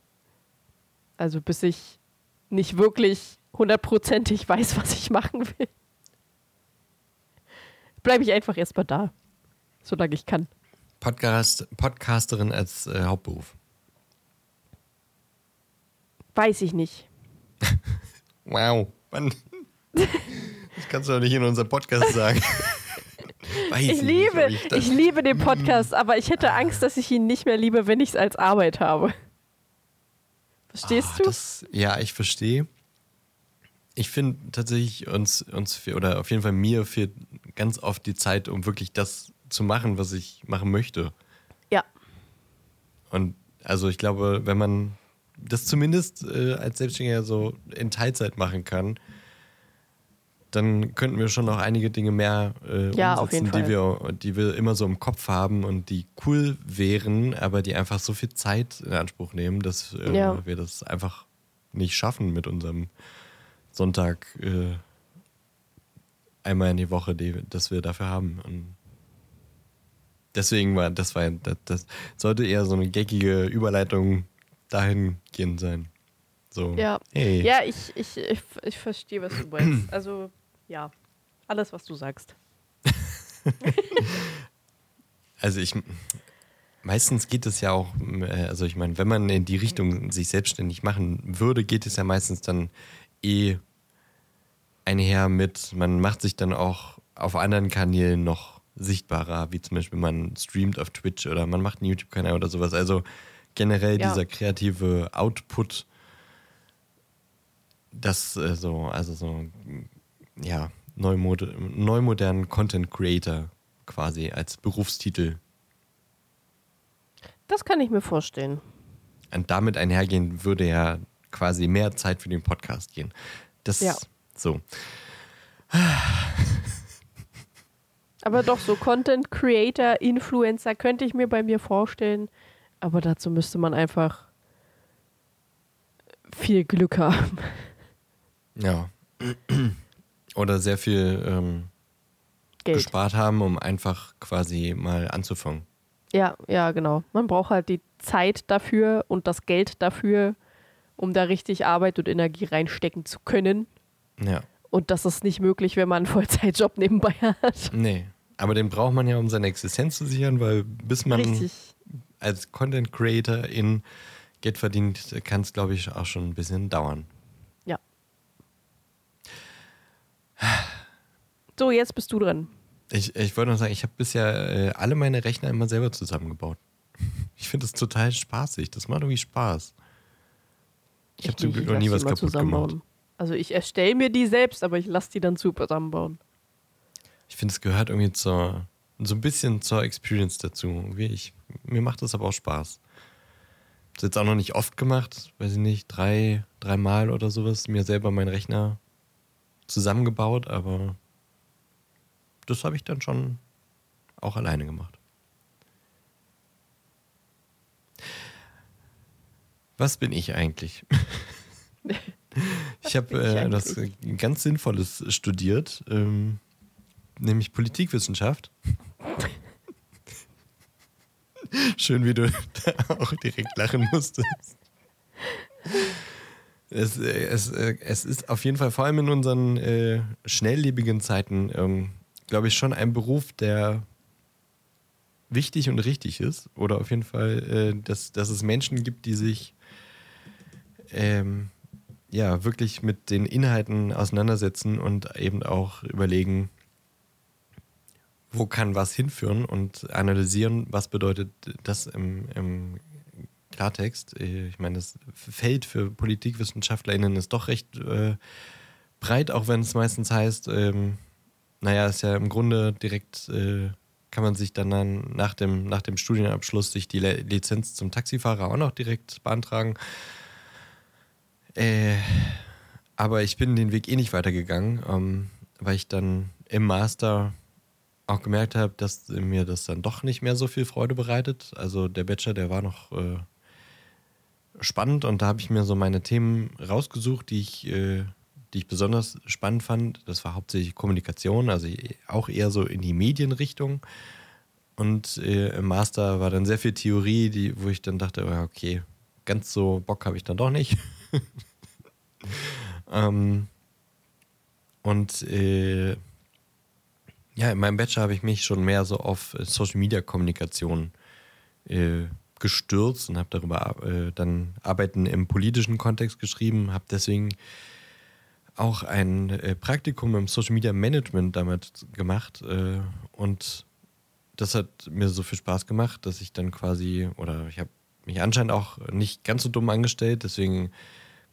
Also bis ich nicht wirklich hundertprozentig weiß, was ich machen will bleibe ich einfach erstmal da. Solange ich kann. Podcast, Podcasterin als äh, Hauptberuf. Weiß ich nicht. Wow. Mann. Das kannst du doch nicht in unserem Podcast sagen. Weiß Ich liebe, ich ich liebe den Podcast, aber ich hätte Angst, dass ich ihn nicht mehr liebe, wenn ich es als Arbeit habe. Verstehst Ah, du? Das, ja, ich verstehe. Ich finde tatsächlich uns, uns oder auf jeden Fall mir fehlt ganz oft die Zeit, um wirklich das zu machen, was ich machen möchte. Ja. Und also ich glaube, wenn man das zumindest äh, als Selbstständiger so in Teilzeit machen kann, dann könnten wir schon noch einige Dinge mehr äh, Ja, umsetzen, die wir, die wir immer so im Kopf haben und die cool wären, aber die einfach so viel Zeit in Anspruch nehmen, dass äh, Ja. wir das einfach nicht schaffen mit unserem Sonntag äh, einmal in die Woche, die, das wir dafür haben. Und deswegen war das war das, das sollte eher so eine geckige Überleitung dahingehend sein. So, Ja. hey, Ja, ich, ich, ich, ich verstehe, was du meinst. Also, ja. Alles, was du sagst. Also ich meistens geht es ja auch, äh, also ich meine, wenn man in die Richtung sich selbstständig machen würde, geht es ja meistens dann eh einher mit, man macht sich dann auch auf anderen Kanälen noch sichtbarer, wie zum Beispiel man streamt auf Twitch oder man macht einen YouTube-Kanal oder sowas. Also generell Ja. dieser kreative Output, das äh, so, also so, ja, neumode, neumodernen Content Creator quasi als Berufstitel. Das kann ich mir vorstellen. Und damit einhergehen würde ja quasi mehr Zeit für den Podcast gehen. Das Ja. so. Aber doch, so Content Creator, Influencer könnte ich mir bei mir vorstellen. Aber dazu müsste man einfach viel Glück haben. Ja. Oder sehr viel ähm, gespart haben, um einfach quasi mal anzufangen. Ja, ja, genau. Man braucht halt die Zeit dafür und das Geld dafür, um da richtig Arbeit und Energie reinstecken zu können. Ja. Und das ist nicht möglich, wenn man einen Vollzeitjob nebenbei hat. Nee. Aber den braucht man ja, um seine Existenz zu sichern, weil bis man Richtig. als Content Creator in Geld verdient, kann es, glaube ich, auch schon ein bisschen dauern. Ja. So, jetzt bist du dran. Ich, ich wollte noch sagen, ich habe bisher äh, alle meine Rechner immer selber zusammengebaut. Ich finde das total spaßig. Das macht irgendwie Spaß. Ich habe zum Glück ich noch nie was kaputt gemacht. Also ich erstelle mir die selbst, aber ich lasse die dann zusammenbauen. Ich finde, es gehört irgendwie zur, so ein bisschen zur Experience dazu. Ich, mir macht das aber auch Spaß. Das jetzt auch noch nicht oft gemacht, weiß ich nicht, drei, dreimal oder sowas, mir selber meinen Rechner zusammengebaut, aber das habe ich dann schon auch alleine gemacht. Was bin ich eigentlich? ich habe äh, ganz Sinnvolles studiert, ähm, nämlich Politikwissenschaft. Schön, wie du da auch direkt lachen musstest. Es, äh, es, äh, es ist auf jeden Fall, vor allem in unseren äh, schnelllebigen Zeiten, ähm, glaube ich, schon ein Beruf, der wichtig und richtig ist. Oder auf jeden Fall, äh, dass, dass es Menschen gibt, die sich ähm, ja wirklich mit den Inhalten auseinandersetzen und eben auch überlegen, wo kann was hinführen und analysieren, was bedeutet das im, im Klartext. Äh, Ich meine, das Feld für PolitikwissenschaftlerInnen ist doch recht äh, breit, auch wenn es meistens heißt, ähm, naja, ist ja im Grunde direkt, äh, kann man sich dann, dann nach, dem, nach dem Studienabschluss sich die Lizenz zum Taxifahrer auch noch direkt beantragen. Äh, aber ich bin den Weg eh nicht weitergegangen, ähm, weil ich dann im Master auch gemerkt habe, dass mir das dann doch nicht mehr so viel Freude bereitet. Also der Bachelor, der war noch äh, spannend und da habe ich mir so meine Themen rausgesucht, die ich, äh, die ich besonders spannend fand. Das war hauptsächlich Kommunikation, also auch eher so in die Medienrichtung. Und äh, im Master war dann sehr viel Theorie, die, wo ich dann dachte, okay, ganz so Bock habe ich dann doch nicht. ähm, und äh, ja, in meinem Bachelor habe ich mich schon mehr so auf Social Media Kommunikation äh, gestürzt und habe darüber äh, dann Arbeiten im politischen Kontext geschrieben, habe deswegen auch ein äh, Praktikum im Social Media Management damals gemacht äh, und das hat mir so viel Spaß gemacht, dass ich dann quasi, oder ich habe mich anscheinend auch nicht ganz so dumm angestellt, deswegen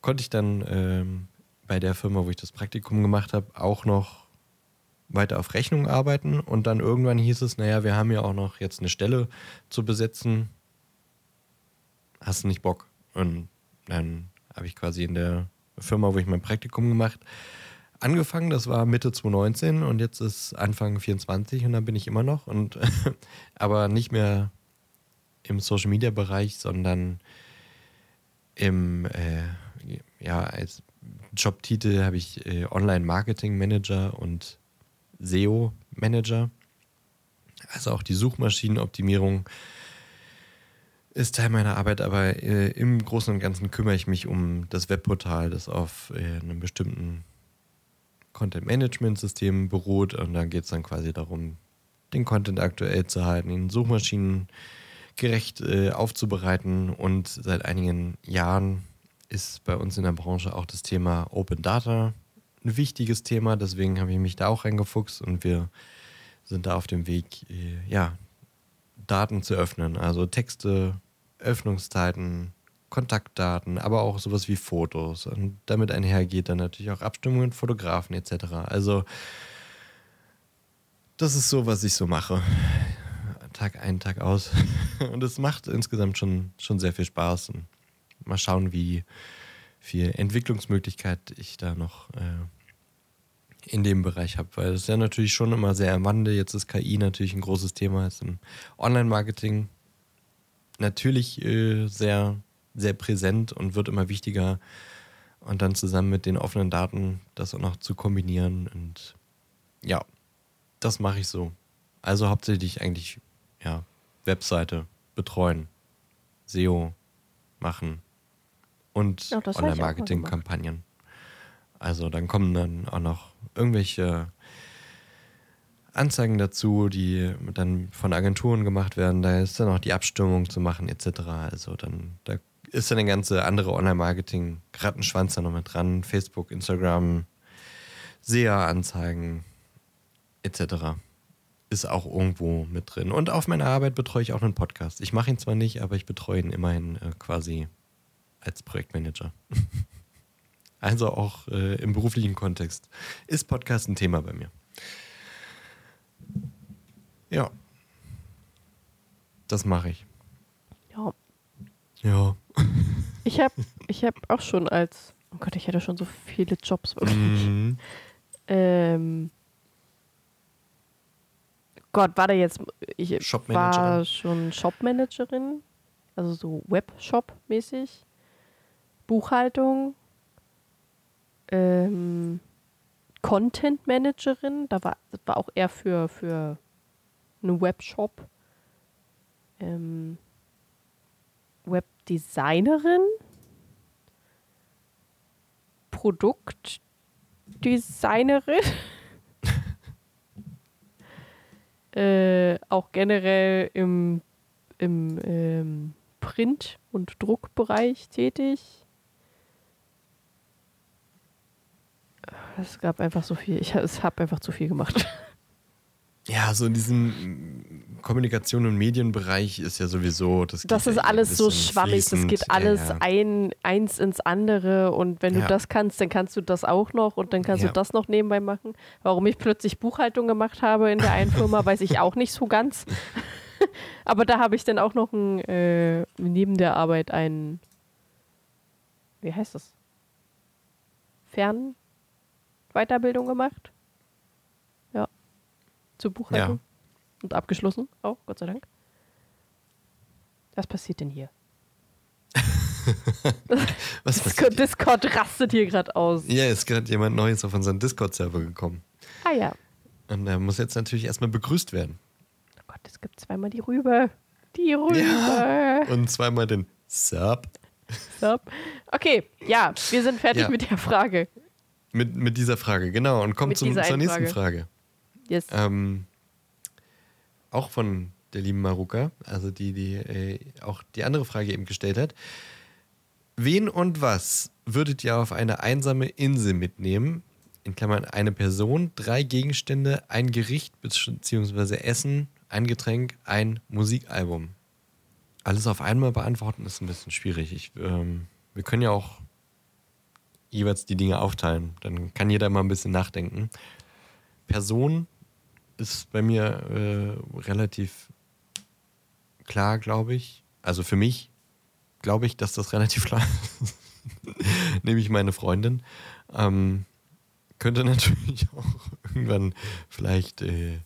konnte ich dann ähm, bei der Firma, wo ich das Praktikum gemacht habe, auch noch weiter auf Rechnung arbeiten und dann irgendwann hieß es, naja, wir haben ja auch noch jetzt eine Stelle zu besetzen. Hast du nicht Bock? Und dann habe ich quasi in der Firma, wo ich mein Praktikum gemacht, angefangen. Das war Mitte 2019 und jetzt ist Anfang 24 und dann bin ich immer noch und aber nicht mehr im Social Media Bereich, sondern im äh, ja als Jobtitel habe ich äh, Online Marketing Manager und SEO Manager. Also auch die Suchmaschinenoptimierung ist Teil meiner Arbeit, aber äh, im Großen und Ganzen kümmere ich mich um das Webportal, das auf äh, einem bestimmten Content-Management-System beruht. Und dann geht es dann quasi darum, den Content aktuell zu halten, ihn suchmaschinengerecht äh, aufzubereiten. Und seit einigen Jahren ist bei uns in der Branche auch das Thema Open Data ein wichtiges Thema. Deswegen habe ich mich da auch reingefuchst und wir sind da auf dem Weg, äh, ja, Daten zu öffnen. Also Texte, Öffnungszeiten, Kontaktdaten, aber auch sowas wie Fotos. Und damit einhergeht dann natürlich auch Abstimmungen Fotografen etc. Also das ist so, was ich so mache. Tag ein, Tag aus. Und es macht insgesamt schon, schon sehr viel Spaß. Und mal schauen, wie, viel Entwicklungsmöglichkeit ich da noch äh, in dem Bereich habe. Weil es ja natürlich schon immer sehr im Wandel. Jetzt ist KI natürlich ein großes Thema, ist im Online-Marketing natürlich äh, sehr, sehr präsent und wird immer wichtiger. Und dann zusammen mit den offenen Daten das auch noch zu kombinieren. Und ja, das mache ich so. Also hauptsächlich eigentlich, ja, Webseite betreuen, SEO machen und Ja, Online-Marketing-Kampagnen. Also dann kommen dann auch noch irgendwelche Anzeigen dazu, die dann von Agenturen gemacht werden. Da ist dann auch die Abstimmung zu machen etc. Also dann da ist dann der ganze andere Online-Marketing Rattenschwanz da noch mit dran. Facebook, Instagram, SEA-Anzeigen etc. Ist auch irgendwo mit drin. Und auf meiner Arbeit betreue ich auch einen Podcast. Ich mache ihn zwar nicht, aber ich betreue ihn immerhin äh, quasi als Projektmanager. also auch äh, im beruflichen Kontext ist Podcast ein Thema bei mir. Ja. Das mache ich. Ja. Ja. Ich habe ich hab auch schon als, oh Gott, ich hatte schon so viele Jobs wirklich. Mhm. Ähm, Gott, war da jetzt, ich war schon Shopmanagerin, also so Webshop-mäßig, Buchhaltung, ähm, Content-Managerin, da war, das war auch eher für, für einen Webshop, ähm, Webdesignerin, Produktdesignerin. äh, auch generell im, im ähm, Print- und Druckbereich tätig. Es gab einfach so viel. Ich habe einfach zu viel gemacht. Ja, so in diesem mm, Kommunikation- und Medienbereich ist ja sowieso das. geht Das ist ein alles so schwammig, das fließend. geht alles Ja, ja. ein, eins ins andere und wenn du das kannst, dann kannst du das auch noch und dann kannst du das noch nebenbei machen. Warum ich plötzlich Buchhaltung gemacht habe in der einen Firma, weiß ich auch nicht so ganz. Aber da habe ich dann auch noch ein, äh, neben der Arbeit ein, wie heißt das? Fernweiterbildung gemacht. Ja. Zur Buchhaltung. Und abgeschlossen auch, Gott sei Dank. Was passiert denn hier? Was Discord? Discord rastet hier gerade aus. Ja, ist gerade jemand Neues auf unseren Discord-Server gekommen. Ah ja. Und er muss jetzt natürlich erstmal begrüßt werden. Oh Gott, es gibt zweimal die Rübe. Die Rübe. Und zweimal den Sup. So. Okay, ja, wir sind fertig Ja. mit der Frage. Mit, mit dieser Frage, genau. Und kommen zum, zur nächsten Frage. Yes. Ähm, auch von der lieben Maruka, also die, die äh, auch die andere Frage eben gestellt hat. Wen und was würdet ihr auf eine einsame Insel mitnehmen? In Klammern eine Person, drei Gegenstände, ein Gericht bzw. Essen, ein Getränk, ein Musikalbum. Alles auf einmal beantworten ist ein bisschen schwierig. Ich, ähm, wir können ja auch jeweils die Dinge aufteilen. Dann kann jeder mal ein bisschen nachdenken. Person ist bei mir äh, relativ klar, glaube ich. Also für mich glaube ich, dass das relativ klar ist. Nämlich meine Freundin. Ähm, könnte natürlich auch irgendwann vielleicht äh,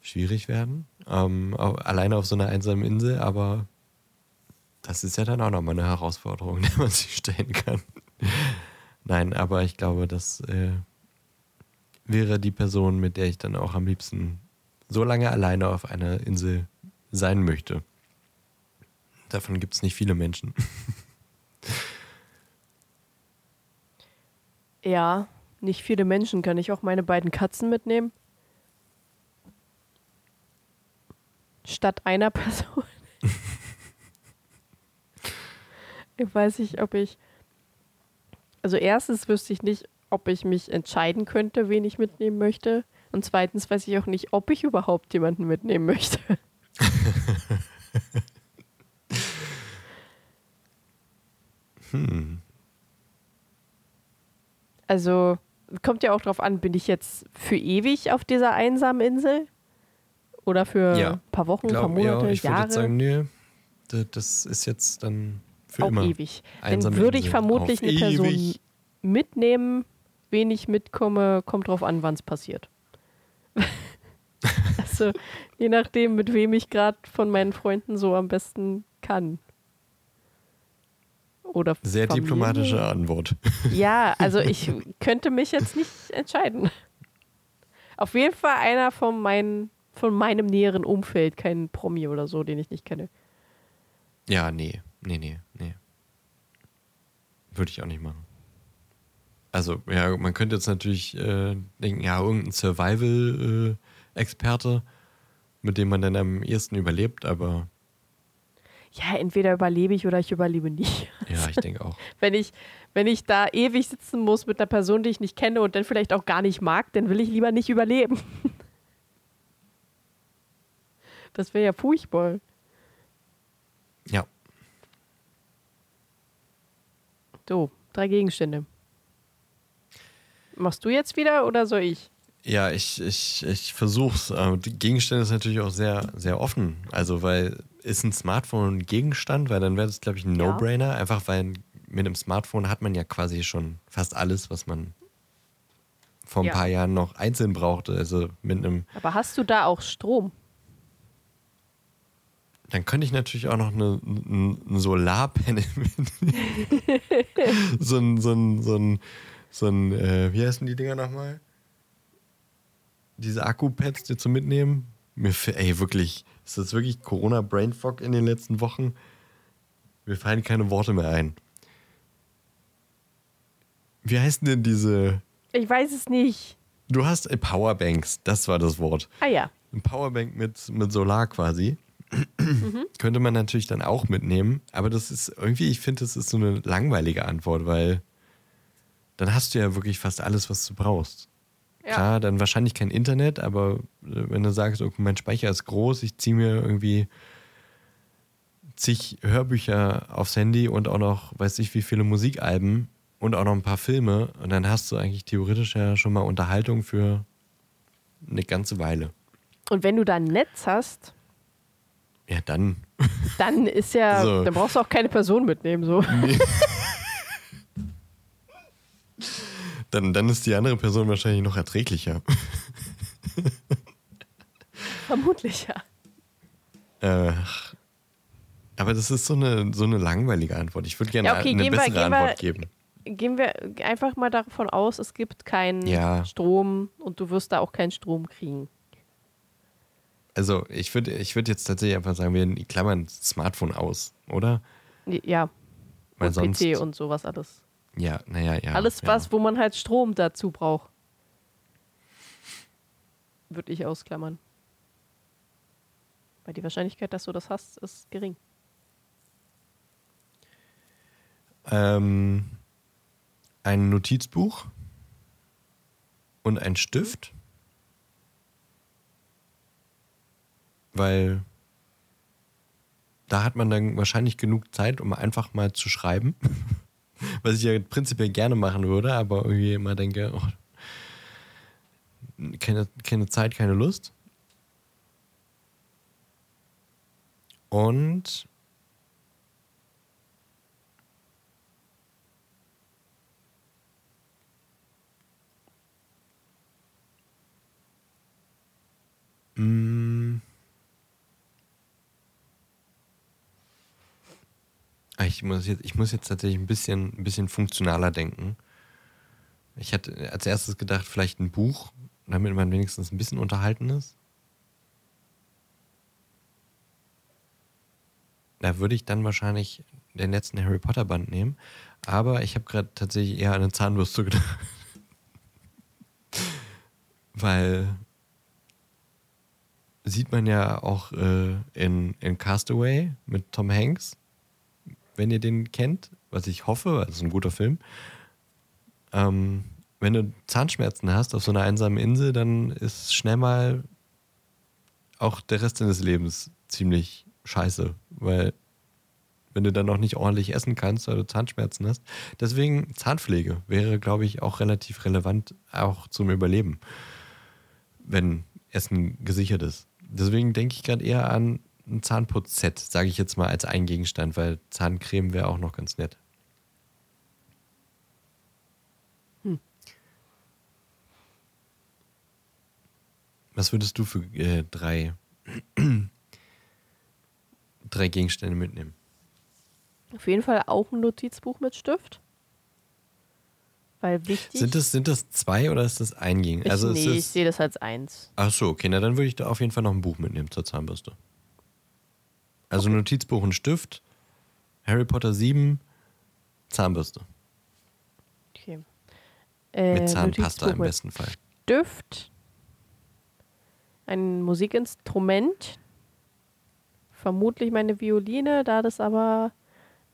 schwierig werden. Ähm, alleine auf so einer einsamen Insel, aber das ist ja dann auch nochmal eine Herausforderung, der man sich stellen kann. Nein, aber ich glaube, das äh, wäre die Person, mit der ich dann auch am liebsten so lange alleine auf einer Insel sein möchte. Davon gibt es nicht viele Menschen. Ja, nicht viele Menschen. Kann ich auch meine beiden Katzen mitnehmen? Statt einer Person. ich weiß nicht, ob ich. Also, erstens wüsste ich nicht, ob ich mich entscheiden könnte, wen ich mitnehmen möchte. Und zweitens weiß ich auch nicht, ob ich überhaupt jemanden mitnehmen möchte. Hm. Also kommt ja auch drauf an, bin ich jetzt für ewig auf dieser einsamen Insel? Oder für Ja. ein paar Wochen, ein paar Glaub, Monate, ja, ich würde Jahre? jetzt sagen, nö, d- das ist jetzt dann Für auch immer. ewig. Dann würde ich vermutlich eine Person mitnehmen. Wen ich mitkomme, kommt drauf an, wann es passiert. also, je nachdem, mit wem ich gerade von meinen Freunden so am besten kann. Oder Sehr Familie. diplomatische Antwort. Ja, also ich könnte mich jetzt nicht entscheiden. Auf jeden Fall einer von, mein, von meinem näheren Umfeld, kein Promi oder so, den ich nicht kenne. Ja, nee. Nee, nee, nee. Würde ich auch nicht machen. Also, ja, man könnte jetzt natürlich äh, denken, ja, irgendein Survival-Experte, mit dem man dann am ehesten überlebt, aber Ja, entweder überlebe ich oder ich überlebe nicht. ja, ich denke auch. Wenn ich, wenn ich da ewig sitzen muss mit einer Person, die ich nicht kenne und dann vielleicht auch gar nicht mag, dann will ich lieber nicht überleben. Das wäre ja furchtbar. Ja. So, drei Gegenstände. Machst du jetzt wieder oder soll ich? Ja, ich, ich, ich versuch's. Die Gegenstände ist natürlich auch sehr, sehr offen. Also, weil ist ein Smartphone ein Gegenstand? Weil dann wäre das, glaube ich, ein Ja. No-Brainer. Einfach weil mit einem Smartphone hat man ja quasi schon fast alles, was man vor ein Ja. paar Jahren noch einzeln brauchte. Also mit einem, Aber hast du da auch Strom? dann könnte ich natürlich auch noch eine, ein, ein Solarpanel mitnehmen. so ein, so ein, so ein, so ein äh, wie heißen die Dinger nochmal? Diese Akku-Pads, die zu mitnehmen. Mir, ey, wirklich, ist das wirklich Corona-Brain Fog in den letzten Wochen? Mir fallen keine Worte mehr ein. Wie heißen denn diese? Ich weiß es nicht. Du hast äh, Powerbanks, das war das Wort. Ah ja. Ein Powerbank mit, mit Solar quasi. Könnte man natürlich dann auch mitnehmen, aber das ist irgendwie, ich finde, das ist so eine langweilige Antwort, weil dann hast du ja wirklich fast alles, was du brauchst. Ja. Klar, dann wahrscheinlich kein Internet, aber äh, wenn du sagst, okay, mein Speicher ist groß, ich ziehe mir irgendwie zig Hörbücher aufs Handy und auch noch, weiß ich, wie viele Musikalben und auch noch ein paar Filme und dann hast du eigentlich theoretisch ja schon mal Unterhaltung für eine ganze Weile. Und wenn du da ein Netz hast, Ja, dann. dann ist ja, So. dann brauchst du auch keine Person mitnehmen. So. Dann, dann ist die andere Person wahrscheinlich noch erträglicher. Vermutlich ja. Äh, aber das ist so eine, so eine langweilige Antwort. Ich würde gerne Ja, okay, eine bessere wir- Antwort geben. Gehen wir einfach mal davon aus, es gibt keinen Ja. Strom und du wirst da auch keinen Strom kriegen. Also ich würde ich würd jetzt tatsächlich einfach sagen, wir klammern Smartphone aus, oder? Ja, Weil und sonst. PC und sowas alles. Ja, naja, ja. alles ja. was, wo man halt Strom dazu braucht. Würde ich ausklammern. Weil die Wahrscheinlichkeit, dass du das hast, ist gering. Ähm, ein Notizbuch und ein Stift. Weil da hat man dann wahrscheinlich genug Zeit, um einfach mal zu schreiben. Was ich ja prinzipiell gerne machen würde, aber irgendwie immer denke, oh, keine, keine Zeit, keine Lust. Und Mm. Ich muss, jetzt, ich muss jetzt tatsächlich ein bisschen, ein bisschen funktionaler denken. Ich hatte als erstes gedacht, vielleicht ein Buch, damit man wenigstens ein bisschen unterhalten ist. Da würde ich dann wahrscheinlich den letzten Harry Potter Band nehmen. Aber ich habe gerade tatsächlich eher an eine Zahnbürste gedacht. Weil sieht man ja auch äh, in, in Castaway mit Tom Hanks, wenn ihr den kennt, was ich hoffe, es ist ein guter Film. Ähm, wenn du Zahnschmerzen hast auf so einer einsamen Insel, dann ist schnell mal auch der Rest deines Lebens ziemlich scheiße, weil wenn du dann noch nicht ordentlich essen kannst, weil du Zahnschmerzen hast. Deswegen Zahnpflege wäre, glaube ich, auch relativ relevant, auch zum Überleben, wenn Essen gesichert ist. Deswegen denke ich gerade eher an ein Zahnputzset, sage ich jetzt mal, als ein Gegenstand, weil Zahncreme wäre auch noch ganz nett. Was würdest du für äh, drei, drei Gegenstände mitnehmen? Auf jeden Fall auch ein Notizbuch mit Stift. Weil wichtig. Sind das, sind das zwei oder ist das ein Gegenstand? Also nee, ich sehe das als eins. ach so, okay, na dann würde ich da auf jeden Fall noch ein Buch mitnehmen zur Zahnbürste. Also Notizbuch und Stift, Harry Potter 7, Zahnbürste. Okay. Äh, Mit Zahnpasta im besten Fall. Stift. Ein Musikinstrument. Vermutlich meine Violine, da das aber,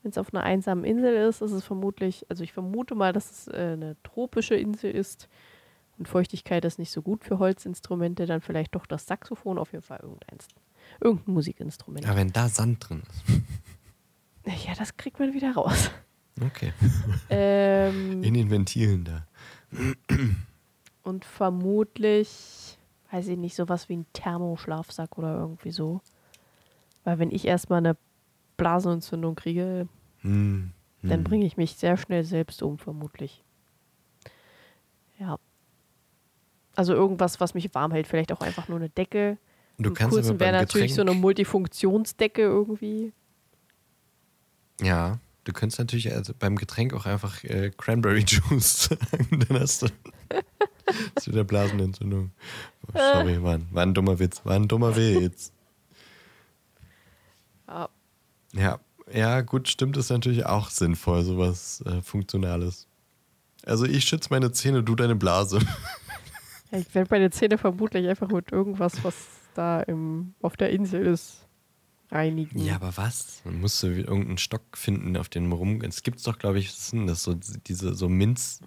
wenn es auf einer einsamen Insel ist, ist es vermutlich, also ich vermute mal, dass es äh, eine tropische Insel ist und Feuchtigkeit ist nicht so gut für Holzinstrumente, dann vielleicht doch das Saxophon, auf jeden Fall irgendeins. Irgendein Musikinstrument. Ja, wenn da Sand drin ist. Ja, das kriegt man wieder raus. Okay. ähm, In den Ventilen da. und vermutlich, weiß ich nicht, sowas wie ein Thermoschlafsack oder irgendwie so. Weil wenn ich erstmal eine Blasenentzündung kriege, Hm. dann hm. bringe ich mich sehr schnell selbst um, vermutlich. Ja. Also irgendwas, was mich warm hält. Vielleicht auch einfach nur eine Decke. Du kannst beim wäre natürlich so eine Multifunktionsdecke irgendwie. Ja, du könntest natürlich also beim Getränk auch einfach äh, Cranberry Juice sagen. Dann hast du zu der Blasenentzündung. Oh, sorry, war ein, war ein dummer Witz. War ein dummer Witz. Ja. Ja, ja, gut, stimmt, ist natürlich auch sinnvoll, sowas äh, Funktionales. Also ich schütze meine Zähne, du deine Blase. Ja, Ich werde meine Zähne vermutlich einfach mit irgendwas, was da im, auf der Insel ist, reinigen. Ja, aber was? Man musst du irgendeinen Stock finden, auf den man rum. Es gibt doch, glaube ich, was sind das so diese so Minz,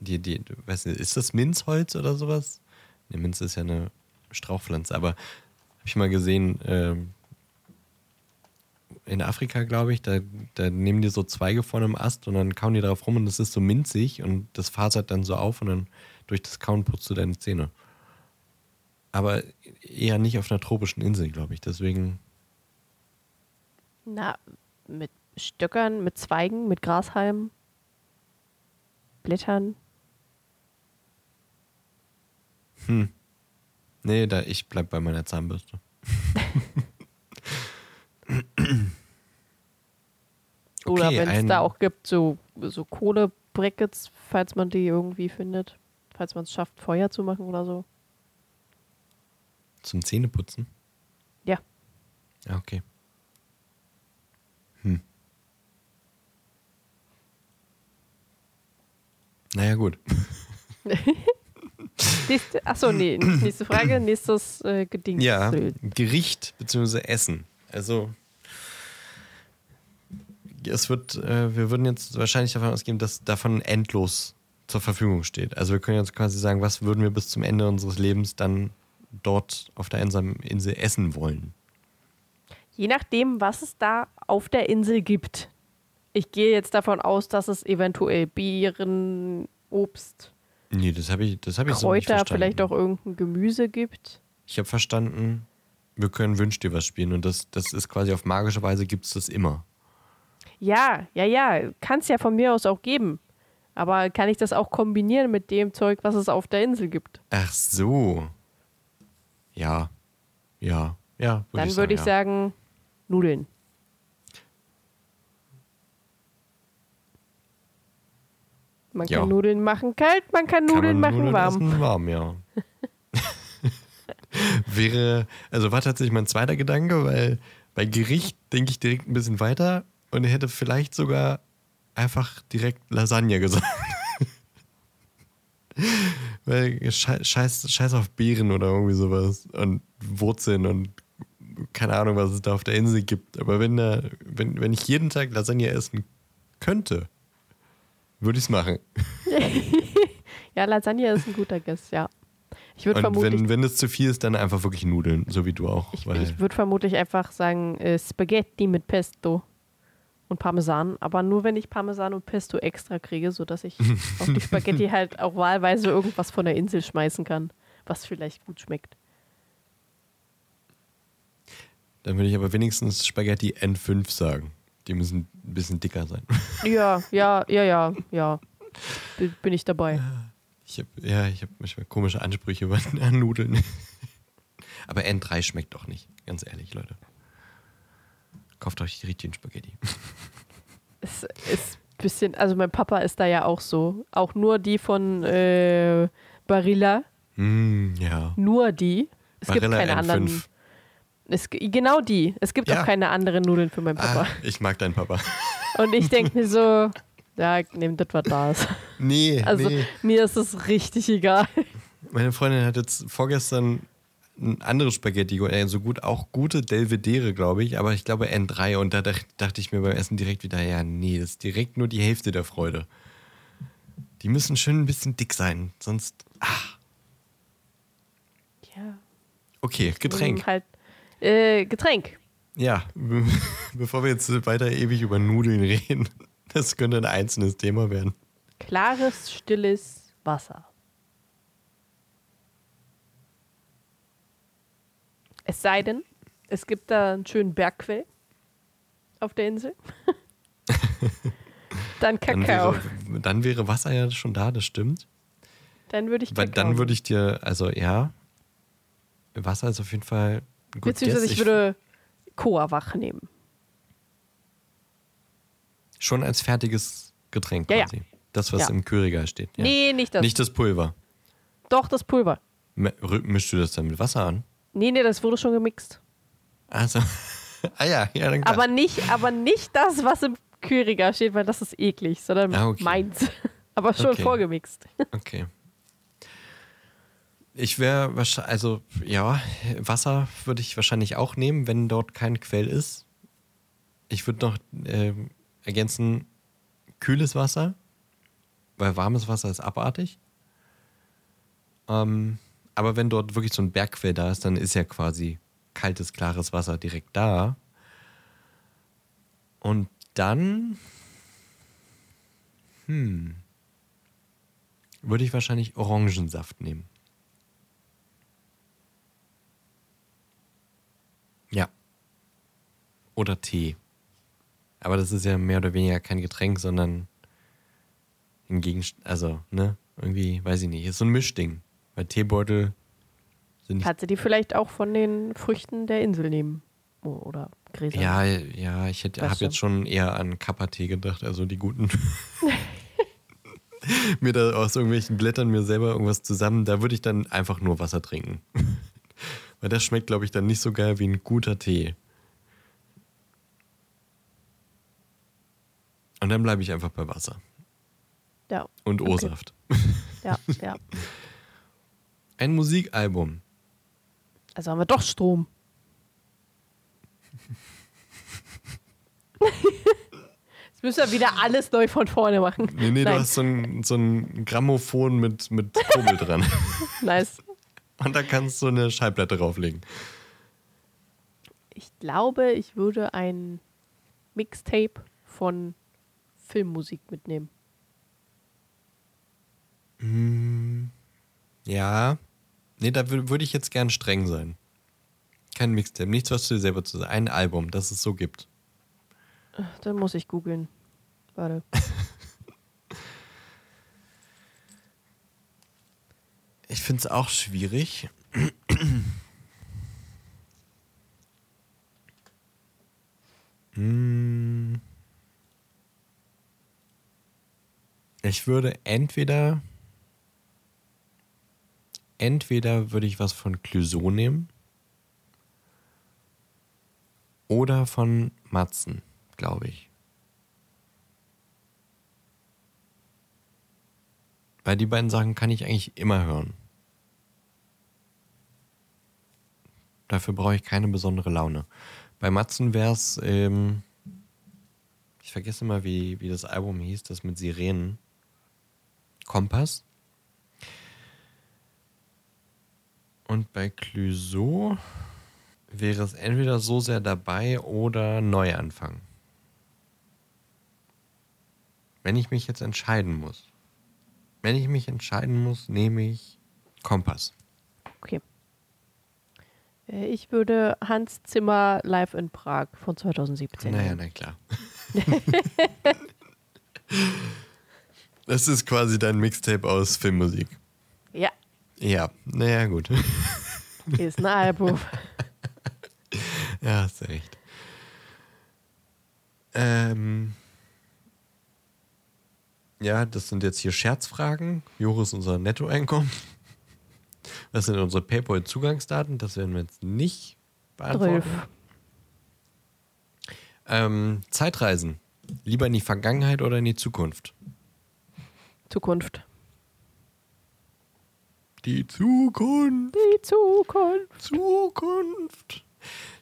die die, du weißt nicht, ist das Minzholz oder sowas? Ne, Minz ist ja eine Strauchpflanze, aber habe ich mal gesehen ähm, in Afrika, glaube ich, da, da nehmen die so Zweige von einem Ast und dann kauen die darauf rum und das ist so minzig und das fasert dann so auf und dann durch das Kauen putzt du deine Zähne. Aber eher nicht auf einer tropischen Insel, glaube ich. Deswegen Na, mit Stöckern, mit Zweigen, mit Grashalmen, Blättern. Nee, da, ich bleib bei meiner Zahnbürste. Oder Okay, wenn es da auch gibt, so, so Kohlebrackets, falls man die irgendwie findet. Falls man es schafft, Feuer zu machen oder so. Zum Zähneputzen? Ja. Ja, okay. Hm. Naja, gut. Nächste, achso, nee, nächste Frage, nächstes äh, Geding. Ja, Gericht bzw. Essen. Also, es wird, äh, wir würden jetzt wahrscheinlich davon ausgehen, dass davon endlos zur Verfügung steht. Also, wir können jetzt quasi sagen, was würden wir bis zum Ende unseres Lebens dann dort auf der einsamen Insel essen wollen. Je nachdem, was es da auf der Insel gibt. Ich gehe jetzt davon aus, dass es eventuell Beeren, Obst, Nee, das habe ich, das hab ich so Kräuter, verstanden. vielleicht auch irgendein Gemüse gibt. Ich habe verstanden, wir können Wünsch dir was spielen und das, das ist quasi auf magische Weise gibt es das immer. Ja, ja, ja, kann es ja von mir aus auch geben. Aber kann ich das auch kombinieren mit dem Zeug, was es auf der Insel gibt? Ach so. Ja. Ja. Ja. Würd Dann würde ich ja. sagen, Nudeln. Man Ja. kann Nudeln machen kalt, man kann Kann Nudeln man machen Nudeln warm. Essen, warm, ja. Wäre, also war tatsächlich mein zweiter Gedanke, weil bei Gericht denke ich direkt ein bisschen weiter und hätte vielleicht sogar einfach direkt Lasagne gesagt. weil scheiß, scheiß, auf Beeren oder irgendwie sowas und Wurzeln und keine Ahnung, was es da auf der Insel gibt. Aber wenn, da, wenn, wenn ich jeden Tag Lasagne essen könnte, würde ich es machen. Ja, Lasagne ist ein guter Guess, ja. Ich würde Und vermutlich, wenn, wenn es zu viel ist, dann einfach wirklich Nudeln, so wie du auch. ich, ich würd vermutlich einfach sagen äh, Spaghetti mit Pesto und Parmesan. Aber nur wenn ich Parmesan und Pesto extra kriege, sodass ich auf die Spaghetti halt auch wahlweise irgendwas von der Insel schmeißen kann, was vielleicht gut schmeckt. Dann würde ich aber wenigstens Spaghetti N5 sagen. Die müssen ein bisschen dicker sein. Ja, ja, ja, ja, ja. Bin, ich dabei. Ich hab, ja, ich habe manchmal komische Ansprüche über an Nudeln. Aber N3 schmeckt doch nicht, ganz ehrlich, Leute. Kauft euch die richtigen Spaghetti. Es ist ein bisschen, also mein Papa ist da ja auch so. Auch nur die von äh, Barilla. Mm, ja. Nur die. Es gibt Barilla keine N5. anderen. Es, genau die. Es gibt Ja. auch keine anderen Nudeln für meinen Papa. Ah, ich mag deinen Papa. Und ich denke mir so, ja, nehmt das, was da ist. Nee, Also nee. mir ist es richtig egal. Meine Freundin hat jetzt vorgestern ein anderes Spaghetti, äh, so gut, auch gute Belvedere, glaube ich, aber ich glaube N3 und da dach- dachte ich mir beim Essen direkt wieder, ja, nee, das ist direkt nur die Hälfte der Freude. Die müssen schön ein bisschen dick sein, sonst, ach, Ja. okay, Getränk. Halt, äh, Getränk. Ja, be- bevor wir jetzt weiter ewig über Nudeln reden, das könnte ein einzelnes Thema werden. Klares, stilles Wasser. Es sei denn, es gibt da einen schönen Bergquell auf der Insel. Dann Dann Kakao. wäre, dann wäre Wasser ja schon da, das stimmt. Dann würde ich Weil Kakao. dann würde ich dir, also ja, Wasser ist auf jeden Fall gut Beziehungsweise ich würde Coa wach nehmen. Schon als fertiges Getränk Ja, ja. quasi. Das, was Ja. im Kühlregal steht. Ja. Nee, nicht das. Nicht das Pulver. Doch, das Pulver. M- Mischst du das dann mit Wasser an? Nee, nee, das wurde schon gemixt. Also, ah ja, ja, dann klar. Aber nicht, aber nicht das, was im Kühlregal steht, weil das ist eklig, sondern Ah, okay. meins. Aber schon Okay. vorgemixt. Okay. Ich wäre wahrscheinlich, also ja, Wasser würde ich wahrscheinlich auch nehmen, wenn dort kein Quell ist. Ich würde noch ähm, ergänzen, kühles Wasser, weil warmes Wasser ist abartig. Ähm, aber wenn dort wirklich so ein Bergquell da ist, dann ist ja quasi kaltes, klares Wasser direkt da. Und dann, hm, würde ich wahrscheinlich Orangensaft nehmen. Ja. Oder Tee. Aber das ist ja mehr oder weniger kein Getränk, sondern ein Gegenstand. Also, ne? Irgendwie, weiß ich nicht. Ist so ein Mischding. Weil Teebeutel sind nicht. Kannst du die vielleicht auch von den Früchten der Insel nehmen? Oder Gräser? Ja, ja, ich habe jetzt schon eher an Kappa-Tee gedacht, also die guten. mir da aus irgendwelchen Blättern mir selber irgendwas zusammen, da würde ich dann einfach nur Wasser trinken. Weil das schmeckt, glaube ich, dann nicht so geil wie ein guter Tee. Und dann bleibe ich einfach bei Wasser. Ja, Und Okay. O-Saft. ja, ja. Ein Musikalbum. Also haben wir doch Strom. Jetzt müssen wir wieder alles neu von vorne machen. Nee, nee, du Nein. hast so ein, so ein Grammophon mit, mit Kurbel dran. Nice. Und da kannst du eine Schallplatte drauflegen. Ich glaube, ich würde ein Mixtape von Filmmusik mitnehmen. Ja. Nee, da wür- würde ich jetzt gern streng sein. Kein Mixtape, nichts, was du dir selber zu sagen. Ein Album, das es so gibt. Dann muss ich googeln. Warte. Ich finde es auch schwierig. Hm. Ich würde entweder entweder würde ich was von Clouseau nehmen oder von Matzen, glaube ich. Weil die beiden Sachen kann ich eigentlich immer hören. Dafür brauche ich keine besondere Laune. Bei Matzen wäre es, ähm, ich vergesse mal, wie, wie das Album hieß, das mit Sirenen. Kompass. Und bei Clouseau wäre es entweder so sehr dabei oder Neuanfang. Wenn ich mich jetzt entscheiden muss. Wenn ich mich entscheiden muss, nehme ich Kompass. Okay. Äh, Ich würde Hans Zimmer live in Prag von 2017. Naja, na klar. das ist quasi dein Mixtape aus Filmmusik. Ja, Ja, naja, gut. ist ein Album. Ja, hast du recht. Ähm, ja, das sind jetzt hier Scherzfragen. Joris, unser Nettoeinkommen. Was sind unsere PayPal-Zugangsdaten? Das werden wir jetzt nicht beantworten. Ähm, Zeitreisen. Lieber in die Vergangenheit oder in die Zukunft? Zukunft. Die Zukunft. Die Zukunft. Zukunft.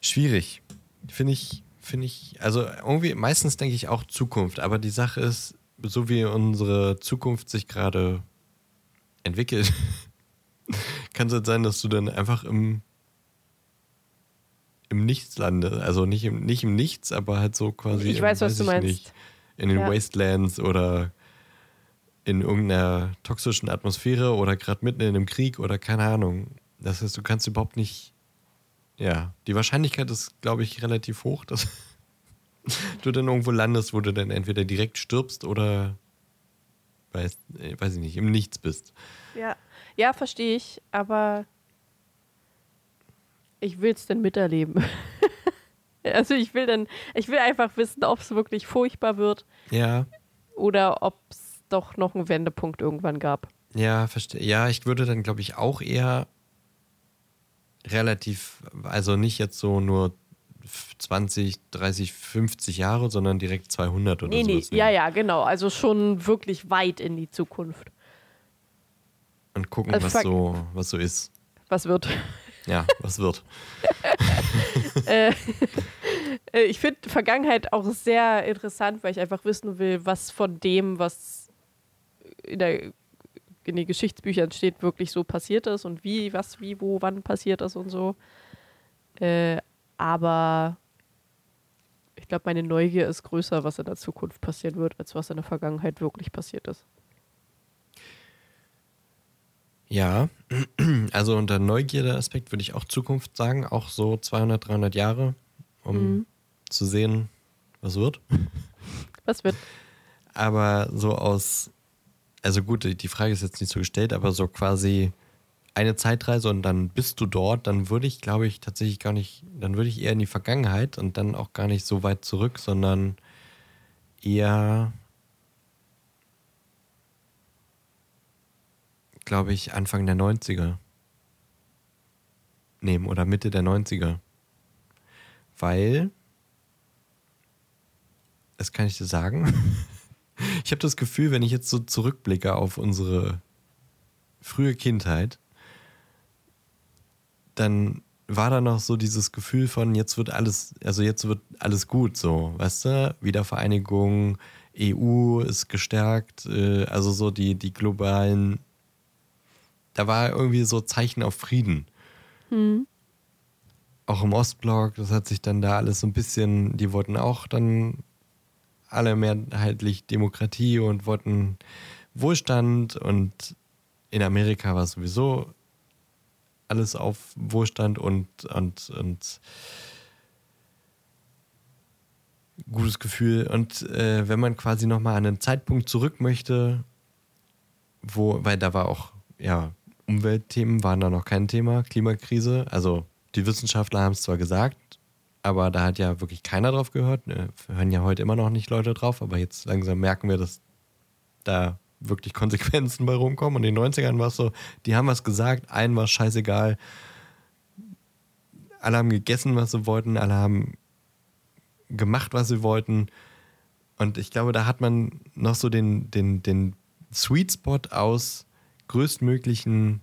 Schwierig. Finde ich, finde ich, also irgendwie, meistens denke ich auch Zukunft, aber die Sache ist, so wie unsere Zukunft sich gerade entwickelt, kann es halt sein, dass du dann einfach im, im Nichts landest. Also nicht im, nicht im Nichts, aber halt so quasi. Ich im, weiß, was du ich meinst. Nicht, in den Ja. Wastelands oder in irgendeiner toxischen Atmosphäre oder gerade mitten in einem Krieg oder keine Ahnung. Das heißt, du kannst überhaupt nicht. Ja, die Wahrscheinlichkeit ist, glaube ich, relativ hoch, dass du dann irgendwo landest, wo du dann entweder direkt stirbst oder weiß, äh, weiß ich nicht, im Nichts bist. Ja, ja verstehe ich, aber ich will es denn miterleben. also ich will dann, ich will einfach wissen, ob es wirklich furchtbar wird Ja, oder ob es doch noch einen Wendepunkt irgendwann gab. ja, verstehe. Ja, ich würde dann, glaube ich, auch eher relativ, also nicht jetzt so nur 20, 30, 50 Jahre, sondern direkt 200 oder Nee, nee, sowas. ja, nehmen. ja, genau. Also schon wirklich weit in die Zukunft. Und gucken, Also was so, was so ist. Was wird? Ja, was wird. äh, äh, ich finde Vergangenheit auch sehr interessant, weil ich einfach wissen will, was von dem, was in, der, in den Geschichtsbüchern steht, wirklich so passiert ist und wie, was, wie, wo, wann passiert ist und so. Äh, aber ich glaube, meine Neugier ist größer, was in der Zukunft passieren wird, als was in der Vergangenheit wirklich passiert ist. Ja, also unter Neugierde-Aspekt würde ich auch Zukunft sagen, auch so 200, 300 Jahre, um Mhm. zu sehen, was wird. Was wird? Aber so aus, also gut, die Frage ist jetzt nicht so gestellt, aber so quasi eine Zeitreise und dann bist du dort, dann würde ich, glaube ich, tatsächlich gar nicht, dann würde ich eher in die Vergangenheit und dann auch gar nicht so weit zurück, sondern eher, glaube ich, Anfang der 90er nehmen oder Mitte der 90er. Weil, das kann ich dir sagen, ich habe das Gefühl, wenn ich jetzt so zurückblicke auf unsere frühe Kindheit, dann war da noch so dieses Gefühl von, jetzt wird alles, also jetzt wird alles gut, so, weißt du? Wiedervereinigung, EU ist gestärkt, äh, also so die, die globalen, da war irgendwie so Zeichen auf Frieden. Auch im Ostblock, das hat sich dann da alles so ein bisschen, die wollten auch dann alle mehrheitlich Demokratie und wollten Wohlstand und in Amerika war sowieso alles auf Wohlstand und, und, und gutes Gefühl. Und äh, wenn man quasi nochmal an einen Zeitpunkt zurück möchte, wo, weil da war auch, ja, Umweltthemen waren da noch kein Thema, Klimakrise. Also die Wissenschaftler haben es zwar gesagt, aber da hat ja wirklich keiner drauf gehört. Ne, hören ja heute immer noch nicht Leute drauf, aber jetzt langsam merken wir, dass da wirklich Konsequenzen bei rumkommen. Und in den 90ern war es so, die haben was gesagt, allen war scheißegal. Alle haben gegessen, was sie wollten, alle haben gemacht, was sie wollten. Und ich glaube, da hat man noch so den, den, den Sweet Spot aus größtmöglichen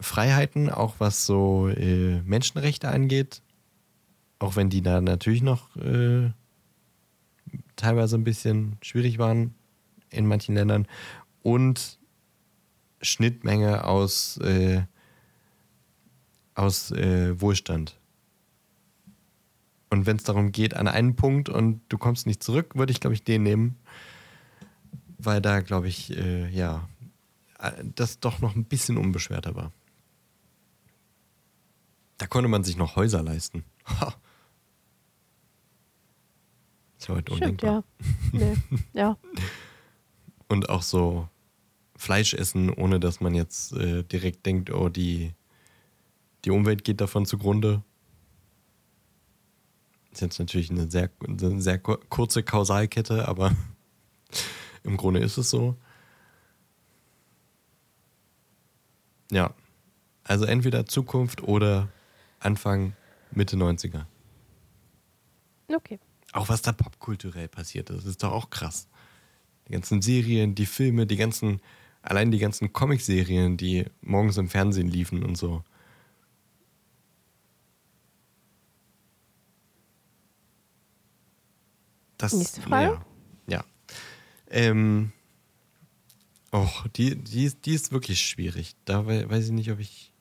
Freiheiten, auch was so äh, Menschenrechte angeht. Auch wenn die da natürlich noch äh, teilweise ein bisschen schwierig waren in manchen Ländern. Und Schnittmenge aus, äh, aus äh, Wohlstand. Und wenn es darum geht, an einen Punkt und du kommst nicht zurück, würde ich, glaube ich, den nehmen. Weil da, glaube ich, äh, ja, das doch noch ein bisschen unbeschwerter war. Da konnte man sich noch Häuser leisten. Ist ja heute Stimmt, undenkbar. ja. Nee. ja. Und auch so Fleisch essen, ohne dass man jetzt äh, direkt denkt, oh, die, die Umwelt geht davon zugrunde. Ist jetzt natürlich eine sehr, eine sehr kur- kurze Kausalkette, aber im Grunde ist es so. Ja. Also entweder Zukunft oder Anfang, Mitte 90er. Okay. Auch was da popkulturell passiert ist, ist doch auch krass. Die ganzen Serien, die Filme, die ganzen, allein die ganzen Comicserien, die morgens im Fernsehen liefen und so. Das, Nächste Frage. Ja. ja. Ähm, och, die, die, ist, die ist wirklich schwierig. Da wei- weiß ich nicht, ob ich.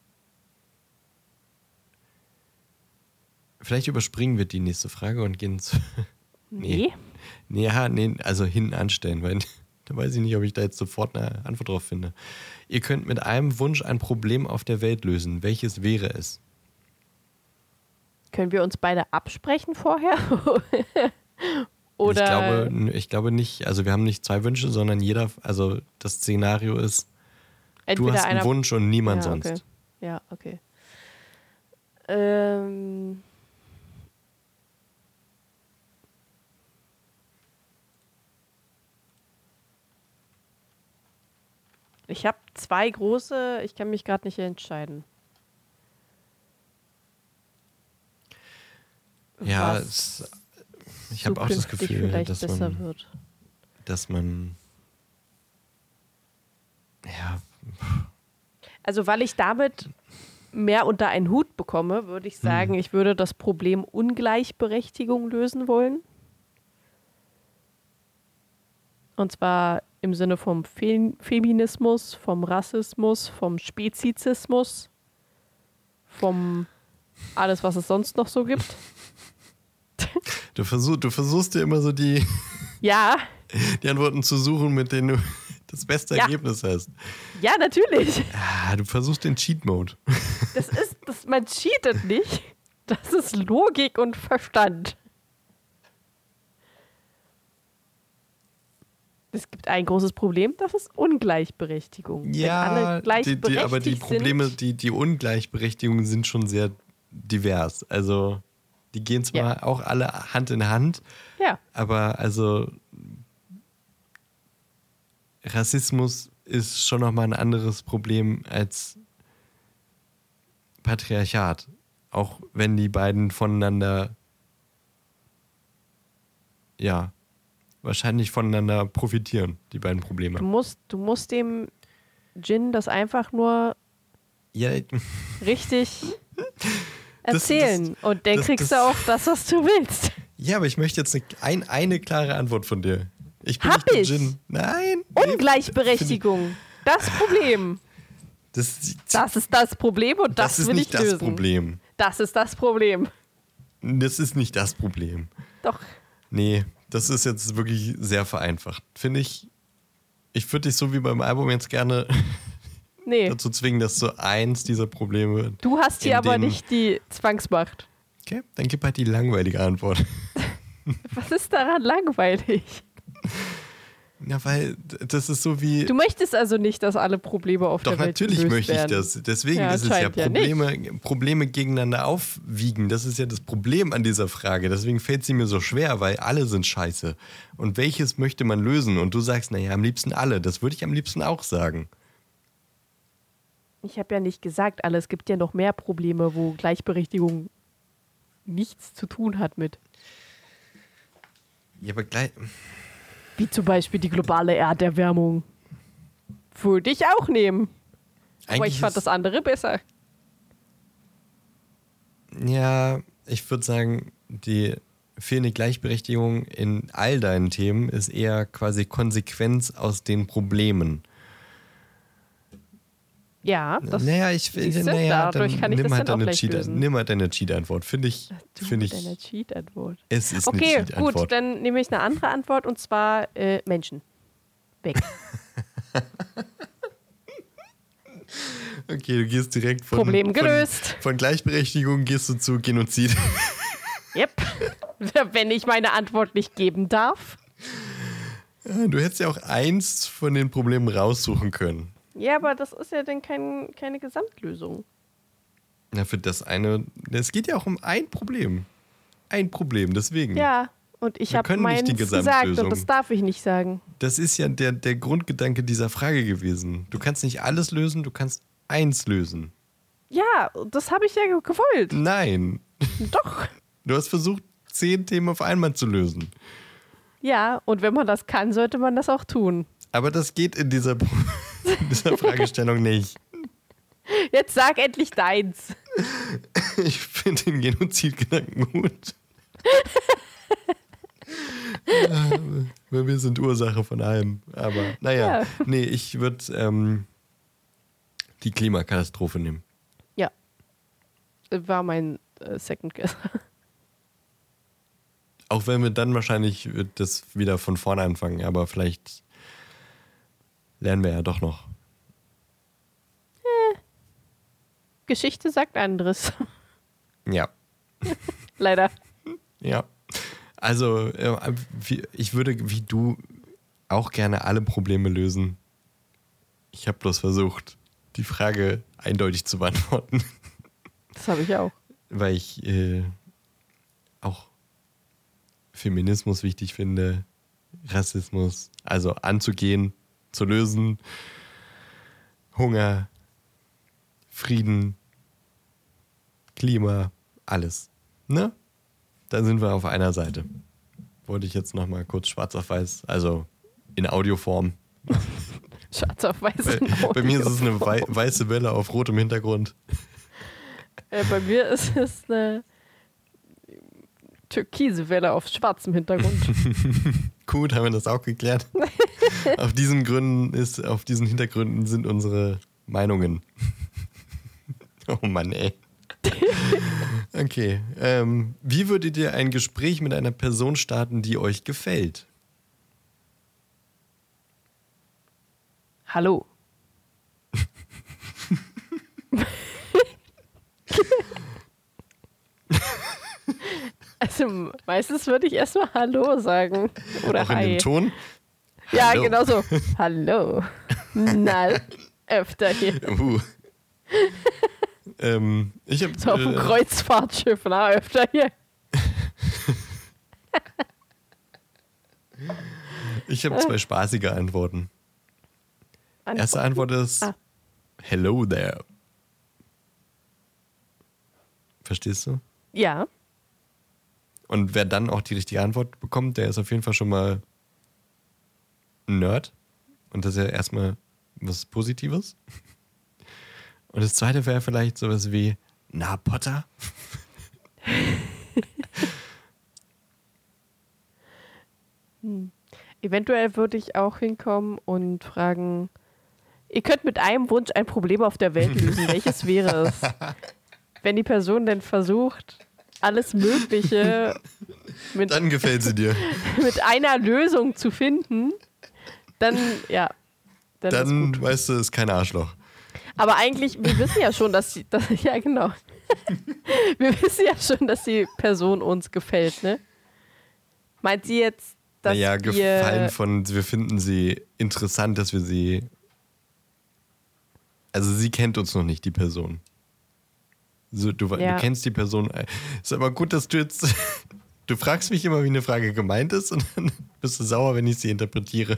Vielleicht überspringen wir die nächste Frage und gehen zu. Nee. Nee. Ja, nee, also hinten anstellen, weil da weiß ich nicht, ob ich da jetzt sofort eine Antwort drauf finde. Ihr könnt mit einem Wunsch ein Problem auf der Welt lösen. Welches wäre es? Können wir uns beide absprechen vorher? Oder Ich glaube, ich glaube nicht, also wir haben nicht zwei Wünsche, sondern jeder, also das Szenario ist, entweder du hast einen Wunsch und niemand ja, sonst. Okay. Ja, okay. Ähm, ich habe zwei große, ich kann mich gerade nicht entscheiden. Ja, es, ich habe auch das Gefühl, vielleicht dass besser man, wird. dass man ja, Also, weil ich damit mehr unter einen Hut bekomme, würde ich sagen, ich würde das Problem Ungleichberechtigung lösen wollen. Und zwar im Sinne vom Fe Feminismus, vom Rassismus, vom Spezizismus, vom alles, was es sonst noch so gibt. du, versuch, du versuchst dir immer so die, Ja, die Antworten zu suchen, mit denen du das beste Ja. Ergebnis hast. ja, natürlich. Ah, du versuchst den Cheat-Mode. Das ist, das, man cheatet nicht. Das ist Logik und Verstand. Es gibt ein großes Problem, das ist Ungleichberechtigung. Ja, alle die, die, aber die Probleme, sind, die, die Ungleichberechtigungen sind schon sehr divers. Also die gehen zwar Ja. auch alle Hand in Hand, ja, aber also Rassismus ist schon nochmal ein anderes Problem als Patriarchat. Auch wenn die beiden voneinander ja wahrscheinlich voneinander profitieren, die beiden Probleme. du musst, du musst dem Jin das einfach nur Ja, richtig Das- erzählen. Und dann das- kriegst das- du auch das, was du willst. Ja, aber ich möchte jetzt eine, ein, eine klare Antwort von dir. Ich bin Hab nicht ich. Jin. Nein. Ungleichberechtigung. Das Problem. Das, Das ist das Problem und das, das ist will nicht ich das lösen. Problem. Das ist das Problem. Das ist nicht das Problem. Doch. Nee, das ist jetzt wirklich sehr vereinfacht. Finde ich, ich würde dich so wie beim Album jetzt gerne Nee. dazu zwingen, dass du eins dieser Probleme. Du hast hier aber nicht die Zwangsmacht. Okay, dann gib halt die langweilige Antwort. Was ist daran langweilig? Ja, weil das ist so wie. Du möchtest also nicht, dass alle Probleme auf Doch, der Welt natürlich gelöst möchte ich werden. das. Deswegen Ja, ist es ja anscheinend ja Probleme, Probleme gegeneinander aufwiegen. Das ist ja das Problem an dieser Frage. Deswegen fällt sie mir so schwer, weil alle sind scheiße. Und welches möchte man lösen? Und du sagst, naja, am liebsten alle. Das würde ich am liebsten auch sagen. Ich habe ja nicht gesagt, alle. Es gibt ja noch mehr Probleme, wo Gleichberechtigung nichts zu tun hat mit. Ja, aber gleich. Wie zum Beispiel die globale Erderwärmung. Würde ich auch nehmen. Aber Eigentlich ich fand das andere besser. Ja, ich würde sagen, die fehlende Gleichberechtigung in all deinen Themen ist eher quasi Konsequenz aus den Problemen. Ja, das naja, ich siehste, naja, dadurch kann ich nimm, das halt dann auch deine Cheat, lösen. nimm halt deine Cheat-Antwort. Finde ich, du finde mit ich, deiner Cheat-Antwort. es ist Okay, eine Cheat-Antwort. gut, dann nehme ich eine andere Antwort und zwar äh, Menschen. Weg. Okay, du gehst direkt von, Problem gelöst. Von, von Gleichberechtigung gehst du zu Genozid. Yep. Wenn ich meine Antwort nicht geben darf. Du hättest ja auch eins von den Problemen raussuchen können. Ja, aber das ist ja dann kein, keine Gesamtlösung. Ja, für das eine. Es geht ja auch um ein Problem. Ein Problem, deswegen. Ja, und ich habe können nicht meins die gesagt und das darf ich nicht sagen. Das ist ja der, der Grundgedanke dieser Frage gewesen. Du kannst nicht alles lösen, du kannst eins lösen. Ja, das habe ich ja ge- gewollt. Nein. Doch. Du hast versucht, zehn Themen auf einmal zu lösen. Ja, und wenn man das kann, sollte man das auch tun. Aber das geht in dieser, dieser Fragestellung nicht. Jetzt sag endlich deins. Ich finde den Genozidgedanken gut. Weil wir sind Ursache von allem. Aber naja, Ja. nee, ich würde ähm, die Klimakatastrophe nehmen. Ja. War mein äh, Second Guess. Auch wenn wir dann wahrscheinlich das wieder von vorne anfangen, aber vielleicht lernen wir ja doch noch. Geschichte sagt anderes. Ja, Leider. ja. Also, äh, ich würde wie du auch gerne alle Probleme lösen. Ich habe bloß versucht, die Frage eindeutig zu beantworten, Das habe ich auch. weil ich äh, auch Feminismus wichtig finde, Rassismus, also anzugehen, zu lösen, Hunger, Frieden, Klima, alles. Ne? Da sind wir auf einer Seite. Wollte ich jetzt nochmal kurz schwarz auf weiß, also in Audioform. Schwarz auf weiß. Bei, bei mir ist es eine wei weiße Welle auf rotem Hintergrund. Äh, bei mir ist es eine türkise Welle auf schwarzem Hintergrund. Gut, haben wir das auch geklärt. auf diesen Gründen ist, auf diesen Hintergründen sind unsere Meinungen. oh Mann, ey. Okay. Ähm, wie würdet ihr ein Gespräch mit einer Person starten, die euch gefällt? Hallo. also meistens würde ich erstmal Hallo sagen. Oder auch in Hi. dem Ton? Ja, Hallo. genau so. Hallo. Na, öfter hier. Uh. ähm, ich habe So auf dem Kreuzfahrtschiff, na, öfter hier. ich hab zwei spaßige Antworten. Erste Antwort ist Ah. Hello there. Verstehst du? Ja, Und wer dann auch die richtige Antwort bekommt, der ist auf jeden Fall schon mal ein Nerd. Und das ist ja erstmal was Positives. Und das zweite wäre vielleicht sowas wie, na Potter? eventuell würde ich auch hinkommen und fragen, ihr könnt mit einem Wunsch ein Problem auf der Welt lösen. Welches wäre es? Wenn die Person denn versucht, alles Mögliche mit, Dann gefällt sie dir. mit einer Lösung zu finden, dann, ja, dann, Dann weißt du, ist kein Arschloch. Aber eigentlich, wir wissen ja schon, dass, sie, dass ja genau, wir wissen ja schon, dass die Person uns gefällt, ne? Meint sie jetzt, dass naja, wir, gefallen von, wir finden sie interessant, dass wir sie. Also sie kennt uns noch nicht, die Person. So, du, Ja. du kennst die Person. Ist aber gut, dass du jetzt. Du fragst mich immer, wie eine Frage gemeint ist, und dann bist du sauer, wenn ich sie interpretiere.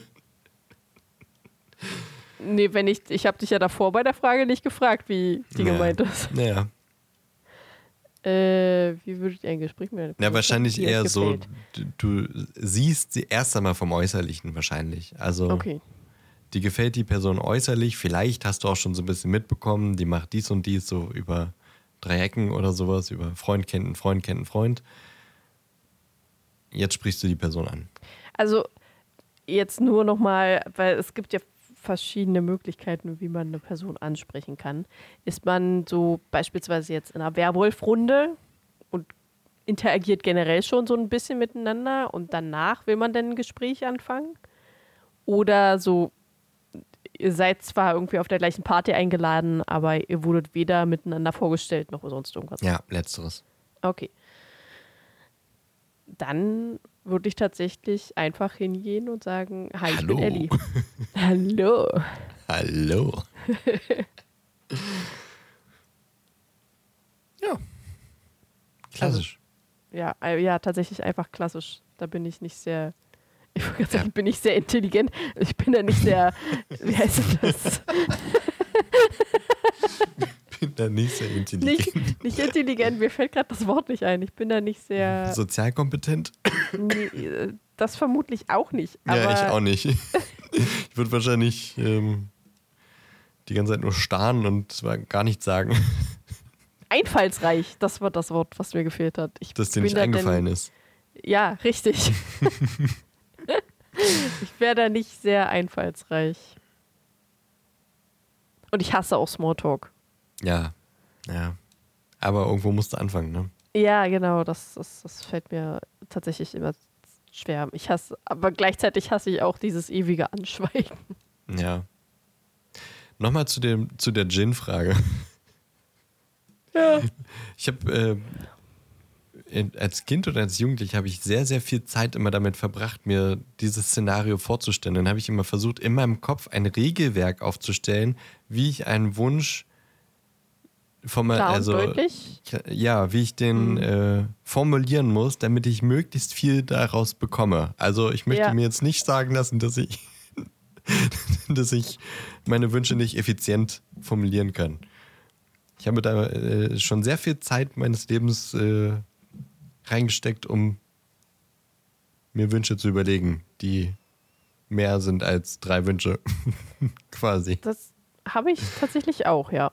Nee, wenn ich, ich habe dich ja davor bei der Frage nicht gefragt, wie die Ja. gemeint ist. Naja. Äh, wie würde ich ein Gespräch mit einer Ja, Person wahrscheinlich die euch eher so, du, du siehst sie erst einmal vom Äußerlichen wahrscheinlich. Also Okay. die gefällt die Person äußerlich, vielleicht hast du auch schon so ein bisschen mitbekommen, die macht dies und dies so über drei Ecken oder sowas, über Freund kennt einen Freund kennt einen Freund. Jetzt sprichst du die Person an. Also jetzt nur nochmal, weil es gibt ja verschiedene Möglichkeiten, wie man eine Person ansprechen kann. Ist man so beispielsweise jetzt in einer Werwolf-Runde und interagiert generell schon so ein bisschen miteinander und danach will man dann ein Gespräch anfangen? Oder so ihr seid zwar irgendwie auf der gleichen Party eingeladen, aber ihr wurdet weder miteinander vorgestellt noch sonst irgendwas. Ja, letzteres. Okay. Dann würde ich tatsächlich einfach hingehen und sagen, hi, ich Hallo. bin Ellie. Hallo. Hallo. ja. Klassisch. Ja, äh, ja, tatsächlich einfach klassisch. Da bin ich nicht sehr, ich wollte gerade sagen, bin ich sehr intelligent. Ich bin da nicht sehr, wie heißt das? bin da nicht sehr intelligent. Nicht, nicht intelligent, mir fällt gerade das Wort nicht ein. Ich bin da nicht sehr, Sozialkompetent? nee, äh, das vermutlich auch nicht. Ja, ich auch nicht. Ich würde wahrscheinlich ähm, die ganze Zeit nur starren und zwar gar nichts sagen, einfallsreich, das war das Wort, was mir gefehlt hat. Ich dass dir nicht eingefallen denn, ist. Ja, richtig. ich wäre da nicht sehr einfallsreich. Und ich hasse auch Smalltalk. Ja, ja. Aber irgendwo musst du anfangen, ne? Ja, genau, das, das, das fällt mir tatsächlich immer schwer. Ich hasse, aber gleichzeitig hasse ich auch dieses ewige Anschweigen. Ja. Nochmal zu, dem, zu der Gin-Frage. Ja. Ich habe äh, als Kind oder als Jugendlich habe ich sehr, sehr viel Zeit immer damit verbracht, mir dieses Szenario vorzustellen. Dann habe ich immer versucht, in meinem Kopf ein Regelwerk aufzustellen, wie ich einen Wunsch Klar also deutlich. ja, wie ich den Mhm. äh, formulieren muss, damit ich möglichst viel daraus bekomme. Also ich möchte Ja. mir jetzt nicht sagen lassen, dass ich, dass ich meine Wünsche nicht effizient formulieren kann. Ich habe da äh, schon sehr viel Zeit meines Lebens äh, reingesteckt, um mir Wünsche zu überlegen, die mehr sind als drei Wünsche. Quasi. Das habe ich tatsächlich auch, ja.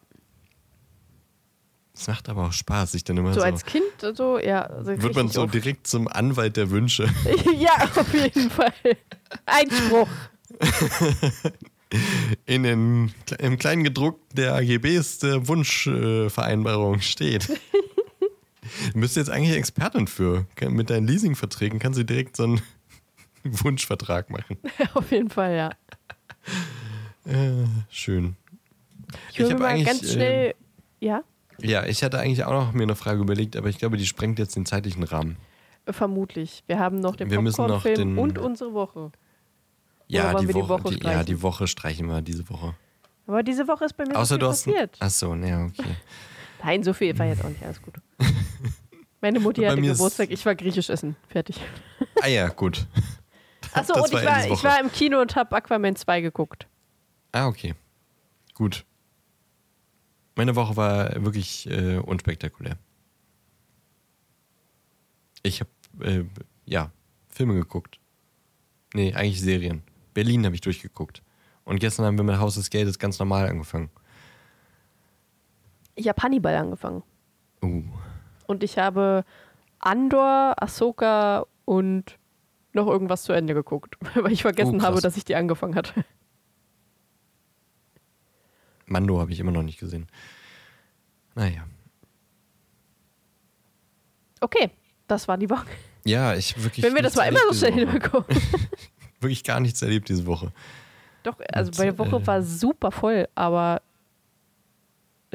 Es macht aber auch Spaß, sich dann immer So so. als Kind, so, ja. So wird man so auf- direkt zum Anwalt der Wünsche. ja, auf jeden Fall. Einspruch. In den, im kleinen gedruckten der AGBs der Wunschvereinbarung steht. Du bist jetzt eigentlich Expertin für. Mit deinen Leasingverträgen kannst du direkt so einen Wunschvertrag machen. auf jeden Fall, ja. Äh, schön. Ich hab mir mal eigentlich, ganz schnell. ja, Ja, ich hatte eigentlich auch noch mir eine Frage überlegt, aber ich glaube, die sprengt jetzt den zeitlichen Rahmen. vermutlich. Wir haben noch den Popcorn-Film und unsere Woche. Ja, die wir die Woche, Woche die, ja, streichen? die Woche streichen wir diese Woche. Aber diese Woche ist bei mir Außer du hast. passiert. Achso, ne, okay. Nein, so viel war jetzt auch nicht alles gut. Meine Mutti hatte Geburtstag, ich war griechisch essen. Fertig. Ah ja, gut. Achso, und war ich war, ich war im Kino und habe Aquaman 2 geguckt. Ah, okay. Gut. Meine Woche war wirklich äh, unspektakulär. Ich habe, äh, ja, Filme geguckt. Nee, eigentlich Serien. Berlin habe ich durchgeguckt. Und gestern haben wir mit Haus des Geldes ganz normal angefangen. Ich habe Hannibal angefangen. Uh. Und ich habe Andor, Ahsoka und noch irgendwas zu Ende geguckt. Weil ich vergessen Oh, habe, dass ich die angefangen hatte. Mando habe ich immer noch nicht gesehen. Naja. Okay, das war die Woche. Ja, ich wirklich. Wenn wir das mal immer so schnell hinbekommen. Wirklich gar nichts erlebt diese Woche. Doch, also Und, meine Woche äh, war super voll, aber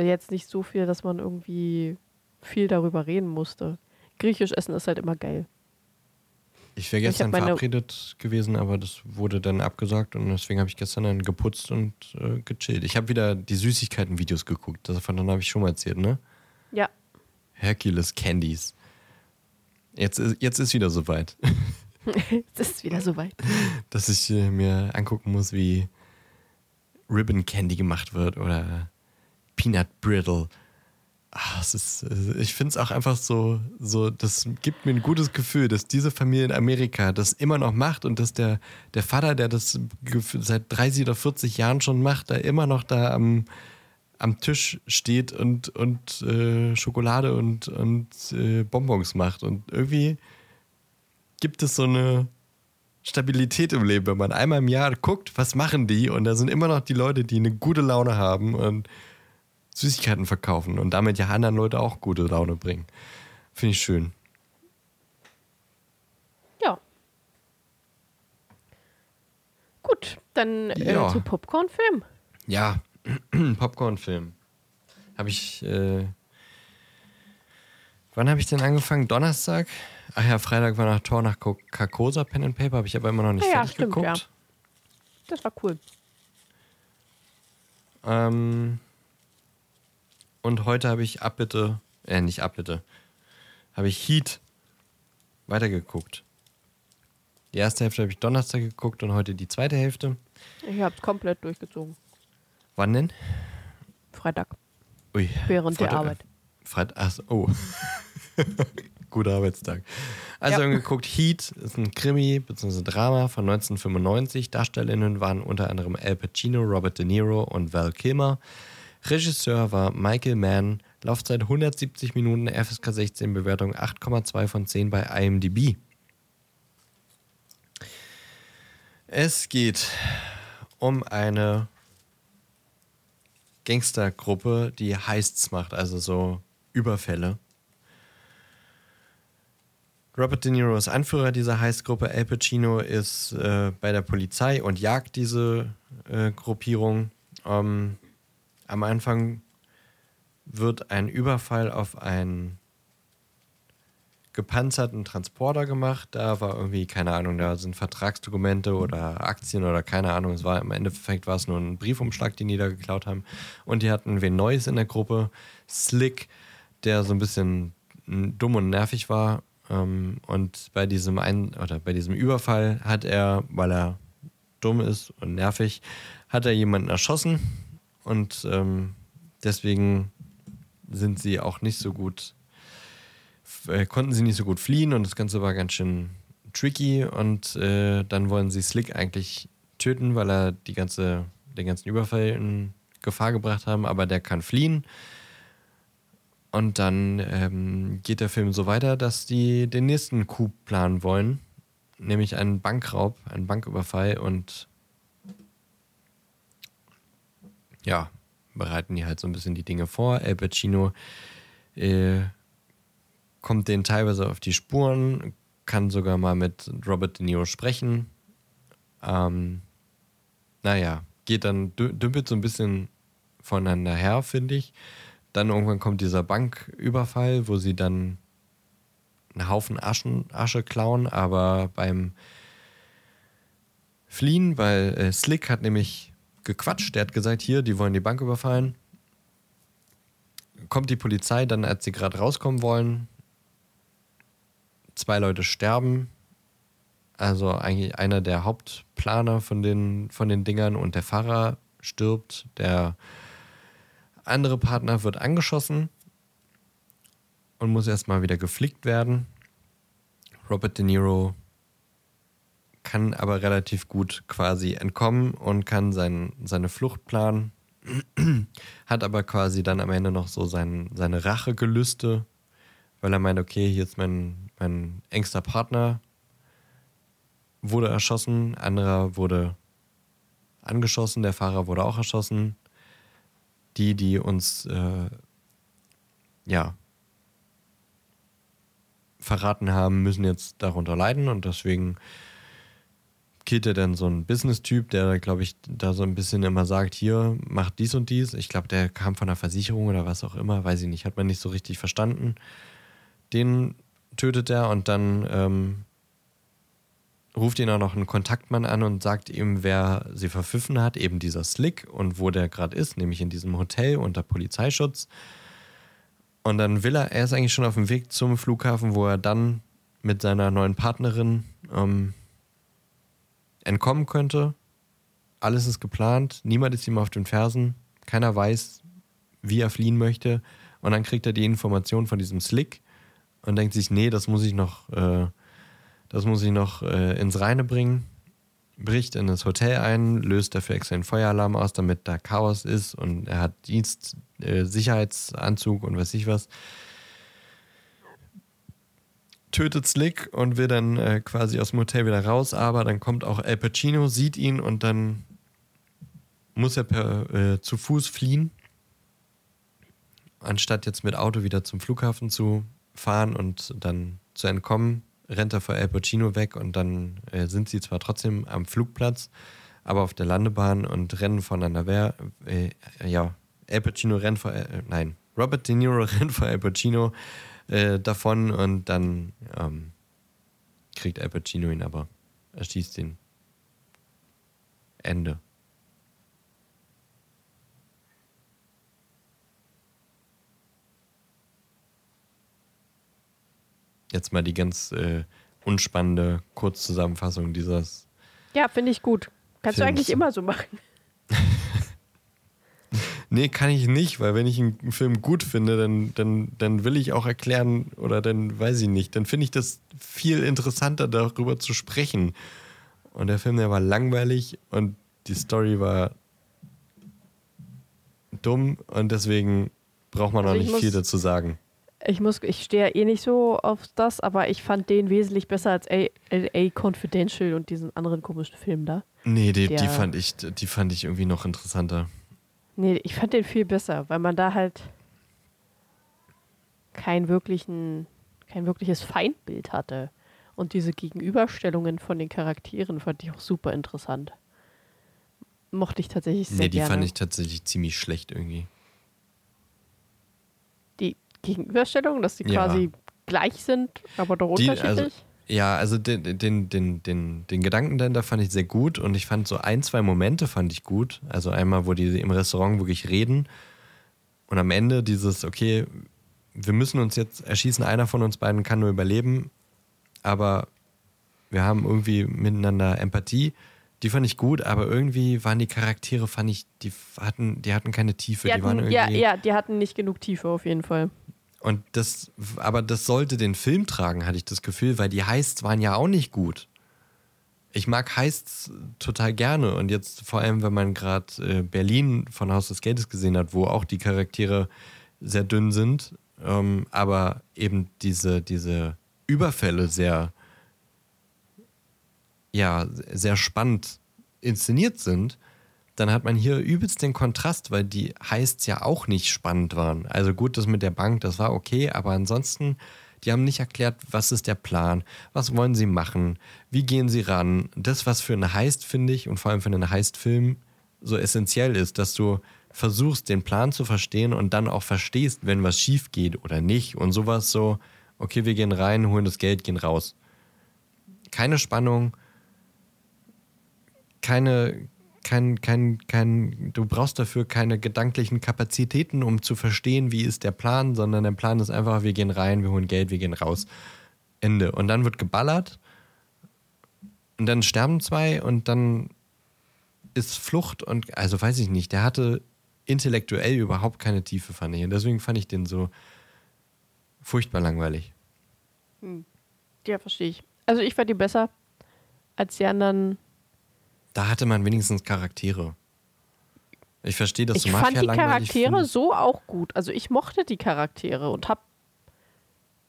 jetzt nicht so viel, dass man irgendwie viel darüber reden musste. Griechisch essen ist halt immer geil. Ich wäre Ich gestern meine- verabredet gewesen, aber das wurde dann abgesagt und deswegen habe ich gestern dann geputzt und äh, gechillt. Ich habe wieder die Süßigkeiten-Videos geguckt. Davon habe ich schon mal erzählt, ne? Ja, Hercules Candies. Jetzt ist, jetzt ist wieder soweit, es ist wieder soweit. dass ich äh, mir angucken muss, wie Ribbon Candy gemacht wird oder Peanut Brittle. Es ist, ich finde es auch einfach so, so, das gibt mir ein gutes Gefühl, dass diese Familie in Amerika das immer noch macht und dass der, der Vater, der das seit 30 oder 40 Jahren schon macht, da immer noch da am, am Tisch steht und, und äh, Schokolade und, und äh, Bonbons macht. Und irgendwie gibt es so eine Stabilität im Leben, wenn man einmal im Jahr guckt, was machen die und da sind immer noch die Leute, die eine gute Laune haben und Süßigkeiten verkaufen und damit ja anderen Leute auch gute Laune bringen. Finde ich schön. Ja. Gut, Dann äh, Ja. zu Popcorn-Film. Ja, Popcorn-Film. Habe ich. Äh, wann habe ich denn angefangen? Donnerstag? Ach ja, Freitag war nach Tor nach Co- Carcosa Pen and Paper, habe ich aber immer noch nicht ja, fertig stimmt, geguckt. ja. Das war cool. Ähm, und heute habe ich Abbitte, äh, nicht Abbitte, habe ich Heat weitergeguckt. Die erste Hälfte habe ich Donnerstag geguckt und heute die zweite Hälfte. Ich hab's komplett durchgezogen. Wann denn? Freitag, Ui. während der Freitag- Arbeit. Freit ach, so, oh. Guter Arbeitstag. Also Ja. geguckt, Heat ist ein Krimi bzw. Drama von 1995. Darstellerinnen waren unter anderem Al Pacino, Robert De Niro und Val Kilmer. Regisseur war Michael Mann. Laufzeit 170 Minuten, FSK 16, Bewertung 8,2 von 10 bei IMDb. Es geht um eine Gangstergruppe, die Heists macht, also so Überfälle. Robert De Niro ist Anführer dieser Heistgruppe. Al Pacino ist äh, bei der Polizei und jagt diese äh, Gruppierung. Ähm, am Anfang wird ein Überfall auf einen gepanzerten Transporter gemacht. Da war irgendwie, keine Ahnung, da sind Vertragsdokumente oder Aktien oder keine Ahnung. Es war im Endeffekt war es nur ein Briefumschlag, den die da geklaut haben. Und die hatten wen Neues in der Gruppe, Slick, der so ein bisschen mm, dumm und nervig war. Ähm, und bei diesem ein oder bei diesem Überfall hat er, weil er dumm ist und nervig, hat er jemanden erschossen und ähm, deswegen sind sie auch nicht so gut äh, konnten sie nicht so gut fliehen und das Ganze war ganz schön tricky und äh, dann wollen sie Slick eigentlich töten, weil er die ganze, den ganzen Überfall in Gefahr gebracht haben, aber der kann fliehen. Und dann ähm, geht der Film so weiter, dass die den nächsten Coup planen wollen, nämlich einen Bankraub, einen Banküberfall und ja, bereiten die halt so ein bisschen die Dinge vor. El Pacino äh, kommt denen teilweise auf die Spuren, kann sogar mal mit Robert De Niro sprechen. Ähm, naja, geht dann, dü- dümpelt so ein bisschen voneinander her, finde ich. Dann irgendwann kommt dieser Banküberfall, wo sie dann einen Haufen Aschen, Asche klauen, aber beim Fliehen, weil äh, Slick hat nämlich gequatscht, der hat gesagt, hier, die wollen die Bank überfallen. Kommt die Polizei dann, als sie gerade rauskommen wollen, zwei Leute sterben. Also eigentlich einer der Hauptplaner von den, von den Dingern und der Fahrer stirbt. Der andere Partner wird angeschossen und muss erstmal wieder geflickt werden. Robert De Niro kann aber relativ gut quasi entkommen und kann sein, seine Flucht planen. Hat aber quasi dann am Ende noch so sein, seine Rachegelüste, weil er meint, okay, hier ist mein, mein engster Partner, wurde erschossen, anderer wurde angeschossen, der Fahrer wurde auch erschossen. Die, die uns äh, ja verraten haben, müssen jetzt darunter leiden und deswegen er dann so ein Business-Typ, der, glaube ich, da so ein bisschen immer sagt, hier, mach dies und dies. Ich glaube, der kam von der Versicherung oder was auch immer, weiß ich nicht, hat man nicht so richtig verstanden. Den tötet er und dann ähm, ruft ihn auch noch ein Kontaktmann an und sagt ihm, wer sie verpfiffen hat, eben dieser Slick und wo der gerade ist, nämlich in diesem Hotel unter Polizeischutz. Und dann will er, er ist eigentlich schon auf dem Weg zum Flughafen, wo er dann mit seiner neuen Partnerin ähm, entkommen könnte. Alles ist geplant, niemand ist ihm auf den Fersen, keiner weiß, wie er fliehen möchte. Und dann kriegt er die Information von diesem Slick und denkt sich, nee, das muss ich noch, äh, das muss ich noch äh, ins Reine bringen. Bricht in das Hotel ein, löst dafür extra einen Feueralarm aus, damit da Chaos ist und er hat Dienst, äh, Sicherheitsanzug und weiß ich was. Tötet Slick und will dann äh, quasi aus dem Hotel wieder raus, aber dann kommt auch Al Pacino, sieht ihn und dann muss er per, äh, zu Fuß fliehen, anstatt jetzt mit Auto wieder zum Flughafen zu fahren und dann zu entkommen, rennt er vor Al Pacino weg und dann äh, sind sie zwar trotzdem am Flugplatz, aber auf der Landebahn und rennen voneinander. Wer, äh, ja, Al Pacino rennt vor, äh, nein, Robert De Niro rennt vor Al Pacino äh, davon und dann ähm, kriegt Al Pacino ihn aber, erschießt ihn. Ende. Jetzt mal die ganz äh, unspannende Kurzzusammenfassung dieses. Ja, finde ich gut. Kannst Films. du eigentlich immer so machen. nee, kann ich nicht, weil wenn ich einen Film gut finde, dann, dann, dann will ich auch erklären oder dann weiß ich nicht, dann finde ich das viel interessanter, darüber zu sprechen. Und der Film, der war langweilig und die Story war dumm und deswegen braucht man also auch nicht viel dazu sagen. Ich muss, ich stehe eh nicht so auf das, aber ich fand den wesentlich besser als LA Confidential und diesen anderen komischen Film da. Nee, die, die, fand ich, die fand ich irgendwie noch interessanter. Nee, ich fand den viel besser, weil man da halt kein wirklichen, kein wirkliches Feindbild hatte. Und diese Gegenüberstellungen von den Charakteren fand ich auch super interessant. Mochte ich tatsächlich sehr Nee, die gerne. fand ich tatsächlich ziemlich schlecht irgendwie. Die Gegenüberstellung, dass die ja. quasi gleich sind, aber doch die, also, unterschiedlich? Also, ja, also den, den, den, den, den Gedanken dahinter fand ich sehr gut und ich fand so ein, zwei Momente fand ich gut. Also einmal, wo die im Restaurant wirklich reden und am Ende dieses, okay, wir müssen uns jetzt erschießen, einer von uns beiden kann nur überleben, aber wir haben irgendwie miteinander Empathie. Die fand ich gut, aber irgendwie waren die Charaktere, fand ich, die hatten, die hatten keine Tiefe. Die, hatten, die waren irgendwie, ja, ja, die hatten nicht genug Tiefe auf jeden Fall. Und das, aber das sollte den Film tragen, hatte ich das Gefühl, weil die Heists waren ja auch nicht gut. Ich mag Heists total gerne und jetzt vor allem, wenn man gerade äh, Berlin von Haus des Geldes gesehen hat, wo auch die Charaktere sehr dünn sind, ähm, aber eben diese, diese Überfälle sehr, ja, sehr spannend inszeniert sind, dann hat man hier übelst den Kontrast, weil die Heists ja auch nicht spannend waren. Also gut, das mit der Bank, das war okay, aber ansonsten, die haben nicht erklärt, was ist der Plan, was wollen sie machen, wie gehen sie ran. Das, was für eine Heist, finde ich, und vor allem für einen Heist-Film so essentiell ist, dass du versuchst, den Plan zu verstehen und dann auch verstehst, wenn was schief geht oder nicht. Und sowas so, okay, wir gehen rein, holen das Geld, gehen raus. Keine Spannung, keine, kein, kein, kein, du brauchst dafür keine gedanklichen Kapazitäten, um zu verstehen, wie ist der Plan, sondern der Plan ist einfach, wir gehen rein, wir holen Geld, wir gehen raus. Ende. Und dann wird geballert und dann sterben zwei und dann ist Flucht und, also weiß ich nicht, der hatte intellektuell überhaupt keine Tiefe, fand ich. Und deswegen fand ich den so furchtbar langweilig. Hm. Ja, verstehe ich. Also ich fand die besser als die anderen da hatte man wenigstens Charaktere. Ich verstehe, dass ich du Mafia fand die Charaktere findest. so auch gut. Also ich mochte die Charaktere und hab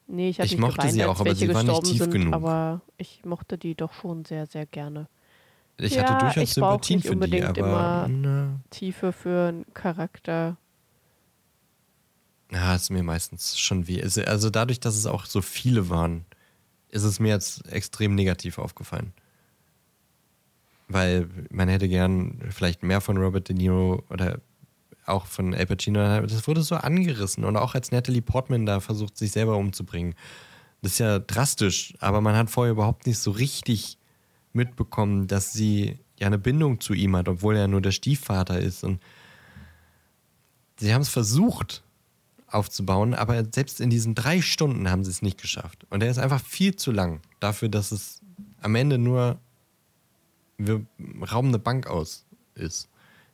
Nee, ich, ich nicht mochte geweint, sie auch, aber sie waren nicht tief sind, genug. Aber ich mochte die doch schon sehr, sehr gerne. Ich ja, hatte durchaus Sympathien für die, aber immer ne. Tiefe für einen Charakter. Ja, ist mir meistens schon wie. Also dadurch, dass es auch so viele waren, ist es mir jetzt extrem negativ aufgefallen weil man hätte gern vielleicht mehr von Robert De Niro oder auch von Al Pacino. Das wurde so angerissen und auch als Natalie Portman da versucht, sich selber umzubringen. Das ist ja drastisch, aber man hat vorher überhaupt nicht so richtig mitbekommen, dass sie ja eine Bindung zu ihm hat, obwohl er nur der Stiefvater ist. Und sie haben es versucht aufzubauen, aber selbst in diesen drei Stunden haben sie es nicht geschafft. Und er ist einfach viel zu lang dafür, dass es am Ende nur wir rauben eine Bank aus ist.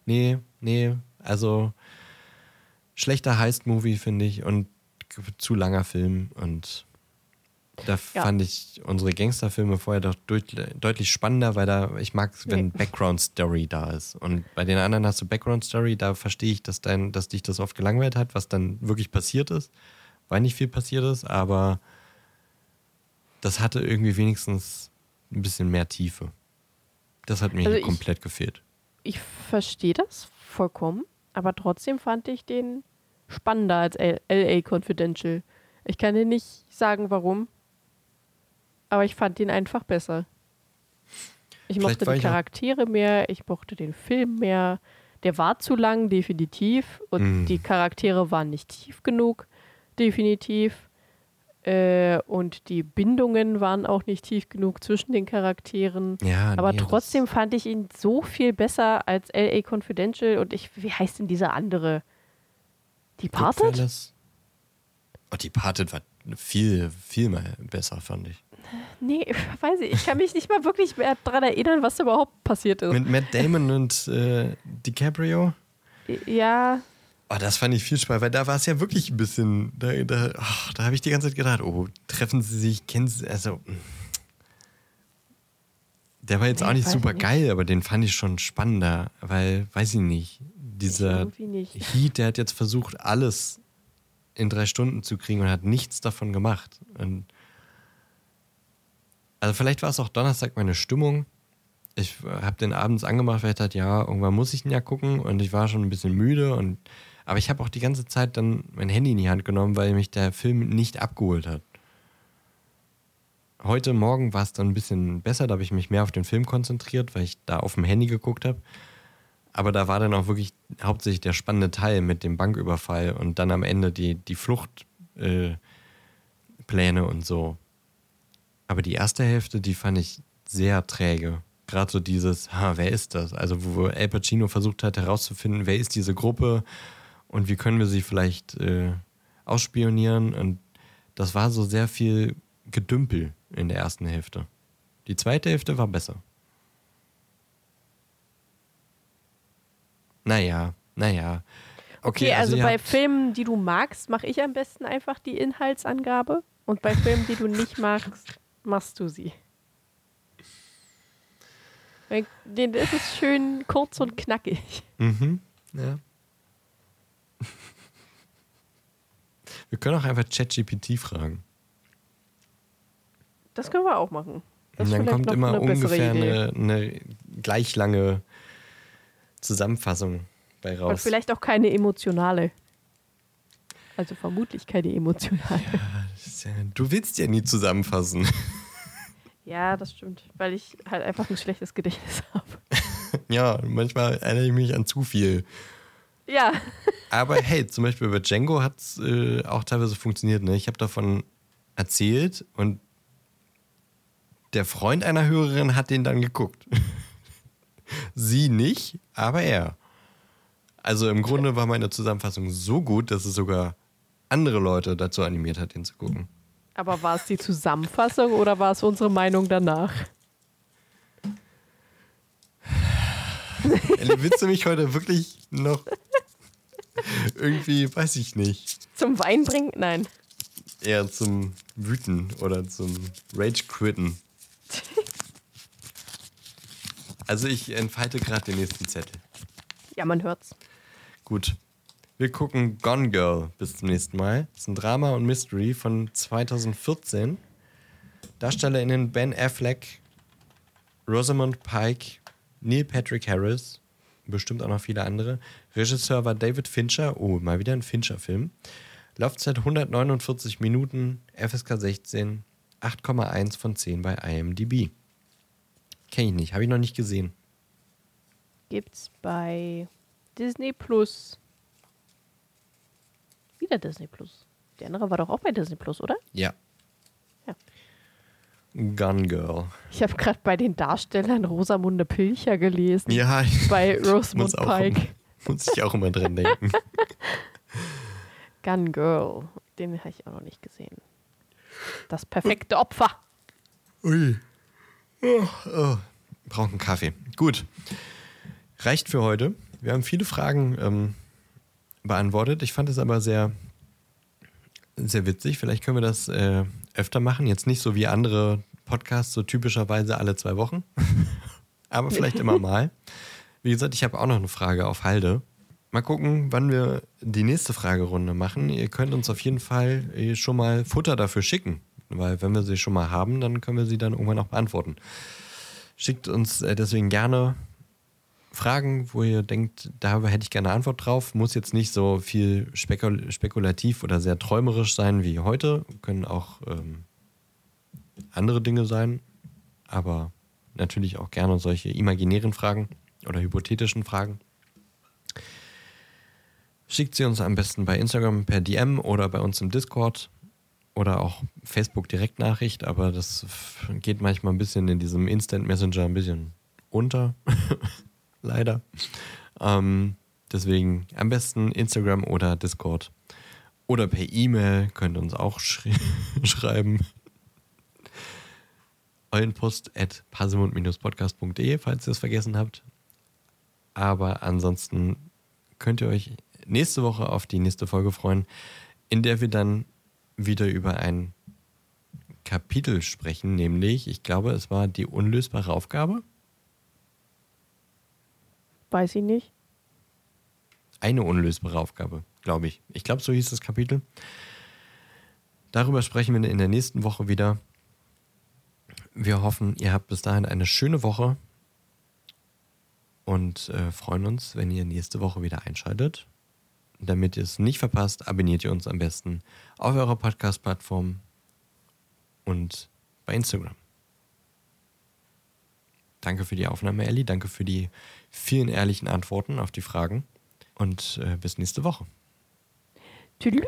Nee, nee, also schlechter Heist-Movie, finde ich, und zu langer Film. Und da ja. fand ich unsere Gangsterfilme vorher doch deutlich spannender, weil da, ich mag es, wenn nee. Background-Story da ist. Und bei den anderen hast du Background-Story, da verstehe ich, dass, dein, dass dich das oft gelangweilt hat, was dann wirklich passiert ist, weil nicht viel passiert ist, aber das hatte irgendwie wenigstens ein bisschen mehr Tiefe. Das hat mir also komplett gefehlt. Ich verstehe das vollkommen, aber trotzdem fand ich den spannender als LA Confidential. Ich kann dir nicht sagen, warum, aber ich fand ihn einfach besser. Ich Vielleicht mochte die ich Charaktere mehr, ich mochte den Film mehr. Der war zu lang, definitiv. Und Mm. die Charaktere waren nicht tief genug, definitiv. Äh, und die Bindungen waren auch nicht tief genug zwischen den Charakteren. Ja, Aber nee, trotzdem fand ich ihn so viel besser als LA Confidential und ich, wie heißt denn dieser andere? Departed? Oh, Departed war viel, viel mal besser, fand ich. Nee, weiß ich. Ich kann mich nicht mal wirklich mehr daran erinnern, was da überhaupt passiert ist. Mit Matt Damon und äh, DiCaprio. ja, Oh, das fand ich viel spannend, weil da war es ja wirklich ein bisschen, da, da, ach, da habe ich die ganze Zeit gedacht, oh, treffen sie sich, kennen sie, also, mm. der war jetzt Nee, auch nicht super ich nicht. geil, aber den fand ich schon spannender, weil, weiß ich nicht, dieser irgendwie nicht. Heat, der hat jetzt versucht, alles in drei Stunden zu kriegen und hat nichts davon gemacht. Und also vielleicht war es auch Donnerstag meine Stimmung. Ich habe den abends angemacht, weil ich dachte, ja, irgendwann muss ich ihn ja gucken und ich war schon ein bisschen müde und aber ich habe auch die ganze Zeit dann mein Handy in die Hand genommen, weil mich der Film nicht abgeholt hat. Heute Morgen war es dann ein bisschen besser, da habe ich mich mehr auf den Film konzentriert, weil ich da auf dem Handy geguckt habe. Aber da war dann auch wirklich hauptsächlich der spannende Teil mit dem Banküberfall und dann am Ende die, die Fluchtpläne äh, und so. Aber die erste Hälfte, die fand ich sehr träge. Gerade so dieses, ha, wer ist das? Also wo El Pacino versucht hat herauszufinden, wer ist diese Gruppe und wie können wir sie vielleicht äh, ausspionieren. Und das war so sehr viel Gedümpel in der ersten Hälfte. Die zweite Hälfte war besser. Naja, naja. Okay, also, ihr bei Filmen, die du magst, mache ich am besten einfach die Inhaltsangabe. Und bei Filmen, die du nicht magst, machst du sie. Den ist es schön kurz und knackig. Mhm, ja. Wir können auch einfach ChatGPT fragen. Das können wir auch machen. Das Und dann kommt immer eine ungefähr eine, eine gleich lange Zusammenfassung bei Und raus. vielleicht auch keine emotionale. Also vermutlich keine emotionale. Ist ja- Du willst ja nie zusammenfassen. Ja, das stimmt. Weil ich halt einfach ein schlechtes Gedächtnis habe. ja, manchmal erinnere ich mich an zu viel. Ja. Aber hey, zum Beispiel bei Django hat es äh, auch teilweise funktioniert. Ne? Ich habe davon erzählt und der Freund einer Hörerin hat den dann geguckt. Sie nicht, aber er. Also im Grunde war meine Zusammenfassung so gut, dass es sogar andere Leute dazu animiert hat, den zu gucken. Aber war es die Zusammenfassung oder war es unsere Meinung danach? willst du mich heute wirklich noch irgendwie, weiß ich nicht, Zum Wein bringen? Nein. eher zum Wüten oder zum Rage-Quitten? Also ich entfalte gerade den nächsten Zettel. Ja, man hört's. Gut. Wir gucken Gone Girl bis zum nächsten Mal. Das ist ein Drama und Mystery von 2014. DarstellerInnen Ben Affleck, Rosamund Pike, Neil Patrick Harris, bestimmt auch noch viele andere. Regisseur war David Fincher. Oh, mal wieder ein Fincher-Film. Laufzeit 149 Minuten, FSK 16, 8,1 von 10 bei IMDb. Kenn ich nicht, habe ich noch nicht gesehen. Gibt's bei Disney Plus. Wieder Disney Plus. Der andere war doch auch bei Disney Plus, oder? Ja. Gone Girl. Ich habe gerade bei den Darstellern Rosamunde Pilcher gelesen. Ja, ich Bei muss, Rosamund auch Pike. immer, muss ich auch immer dran denken. Gun Girl. Den habe ich auch noch nicht gesehen. Das perfekte Opfer. Ui. Oh, oh. Braucht einen Kaffee. Gut. Reicht für heute. Wir haben viele Fragen ähm, beantwortet. Ich fand es aber sehr, sehr witzig. Vielleicht können wir das äh, öfter machen. Jetzt nicht so wie andere Podcasts, so typischerweise alle zwei Wochen. aber vielleicht immer mal. Wie gesagt, ich habe auch noch eine Frage auf Halde. Mal gucken, wann wir die nächste Fragerunde machen. Ihr könnt uns auf jeden Fall eh schon mal Futter dafür schicken. Weil wenn wir sie schon mal haben, dann können wir sie dann irgendwann auch beantworten. Schickt uns äh, deswegen gerne Fragen, wo ihr denkt, da hätte ich gerne eine Antwort drauf. Muss jetzt nicht so viel spekul spekulativ oder sehr träumerisch sein wie heute. Können auch ähm, andere Dinge sein. Aber natürlich auch gerne solche imaginären Fragen oder hypothetischen Fragen. Schickt sie uns am besten bei Instagram per DM oder bei uns im Discord oder auch Facebook Direktnachricht, aber das geht manchmal ein bisschen in diesem Instant Messenger ein bisschen unter. Leider. Ähm, deswegen am besten Instagram oder Discord. Oder per E-Mail könnt ihr uns auch sch schreiben. Eulenpost at parsimund-podcast.de, falls ihr es vergessen habt. Aber ansonsten könnt ihr euch nächste Woche auf die nächste Folge freuen, in der wir dann wieder über ein Kapitel sprechen, nämlich, ich glaube, es war die unlösbare Aufgabe. Weiß ich nicht. Eine unlösbare Aufgabe, glaube ich. Ich glaube, so hieß das Kapitel. Darüber sprechen wir in der nächsten Woche wieder. Wir hoffen, ihr habt bis dahin eine schöne Woche und äh, freuen uns, wenn ihr nächste Woche wieder einschaltet. Damit ihr es nicht verpasst, abonniert ihr uns am besten auf eurer Podcast-Plattform und bei Instagram. Danke für die Aufnahme, Ellie. Danke für die vielen ehrlichen Antworten auf die Fragen. Und äh, bis nächste Woche. Tschüss.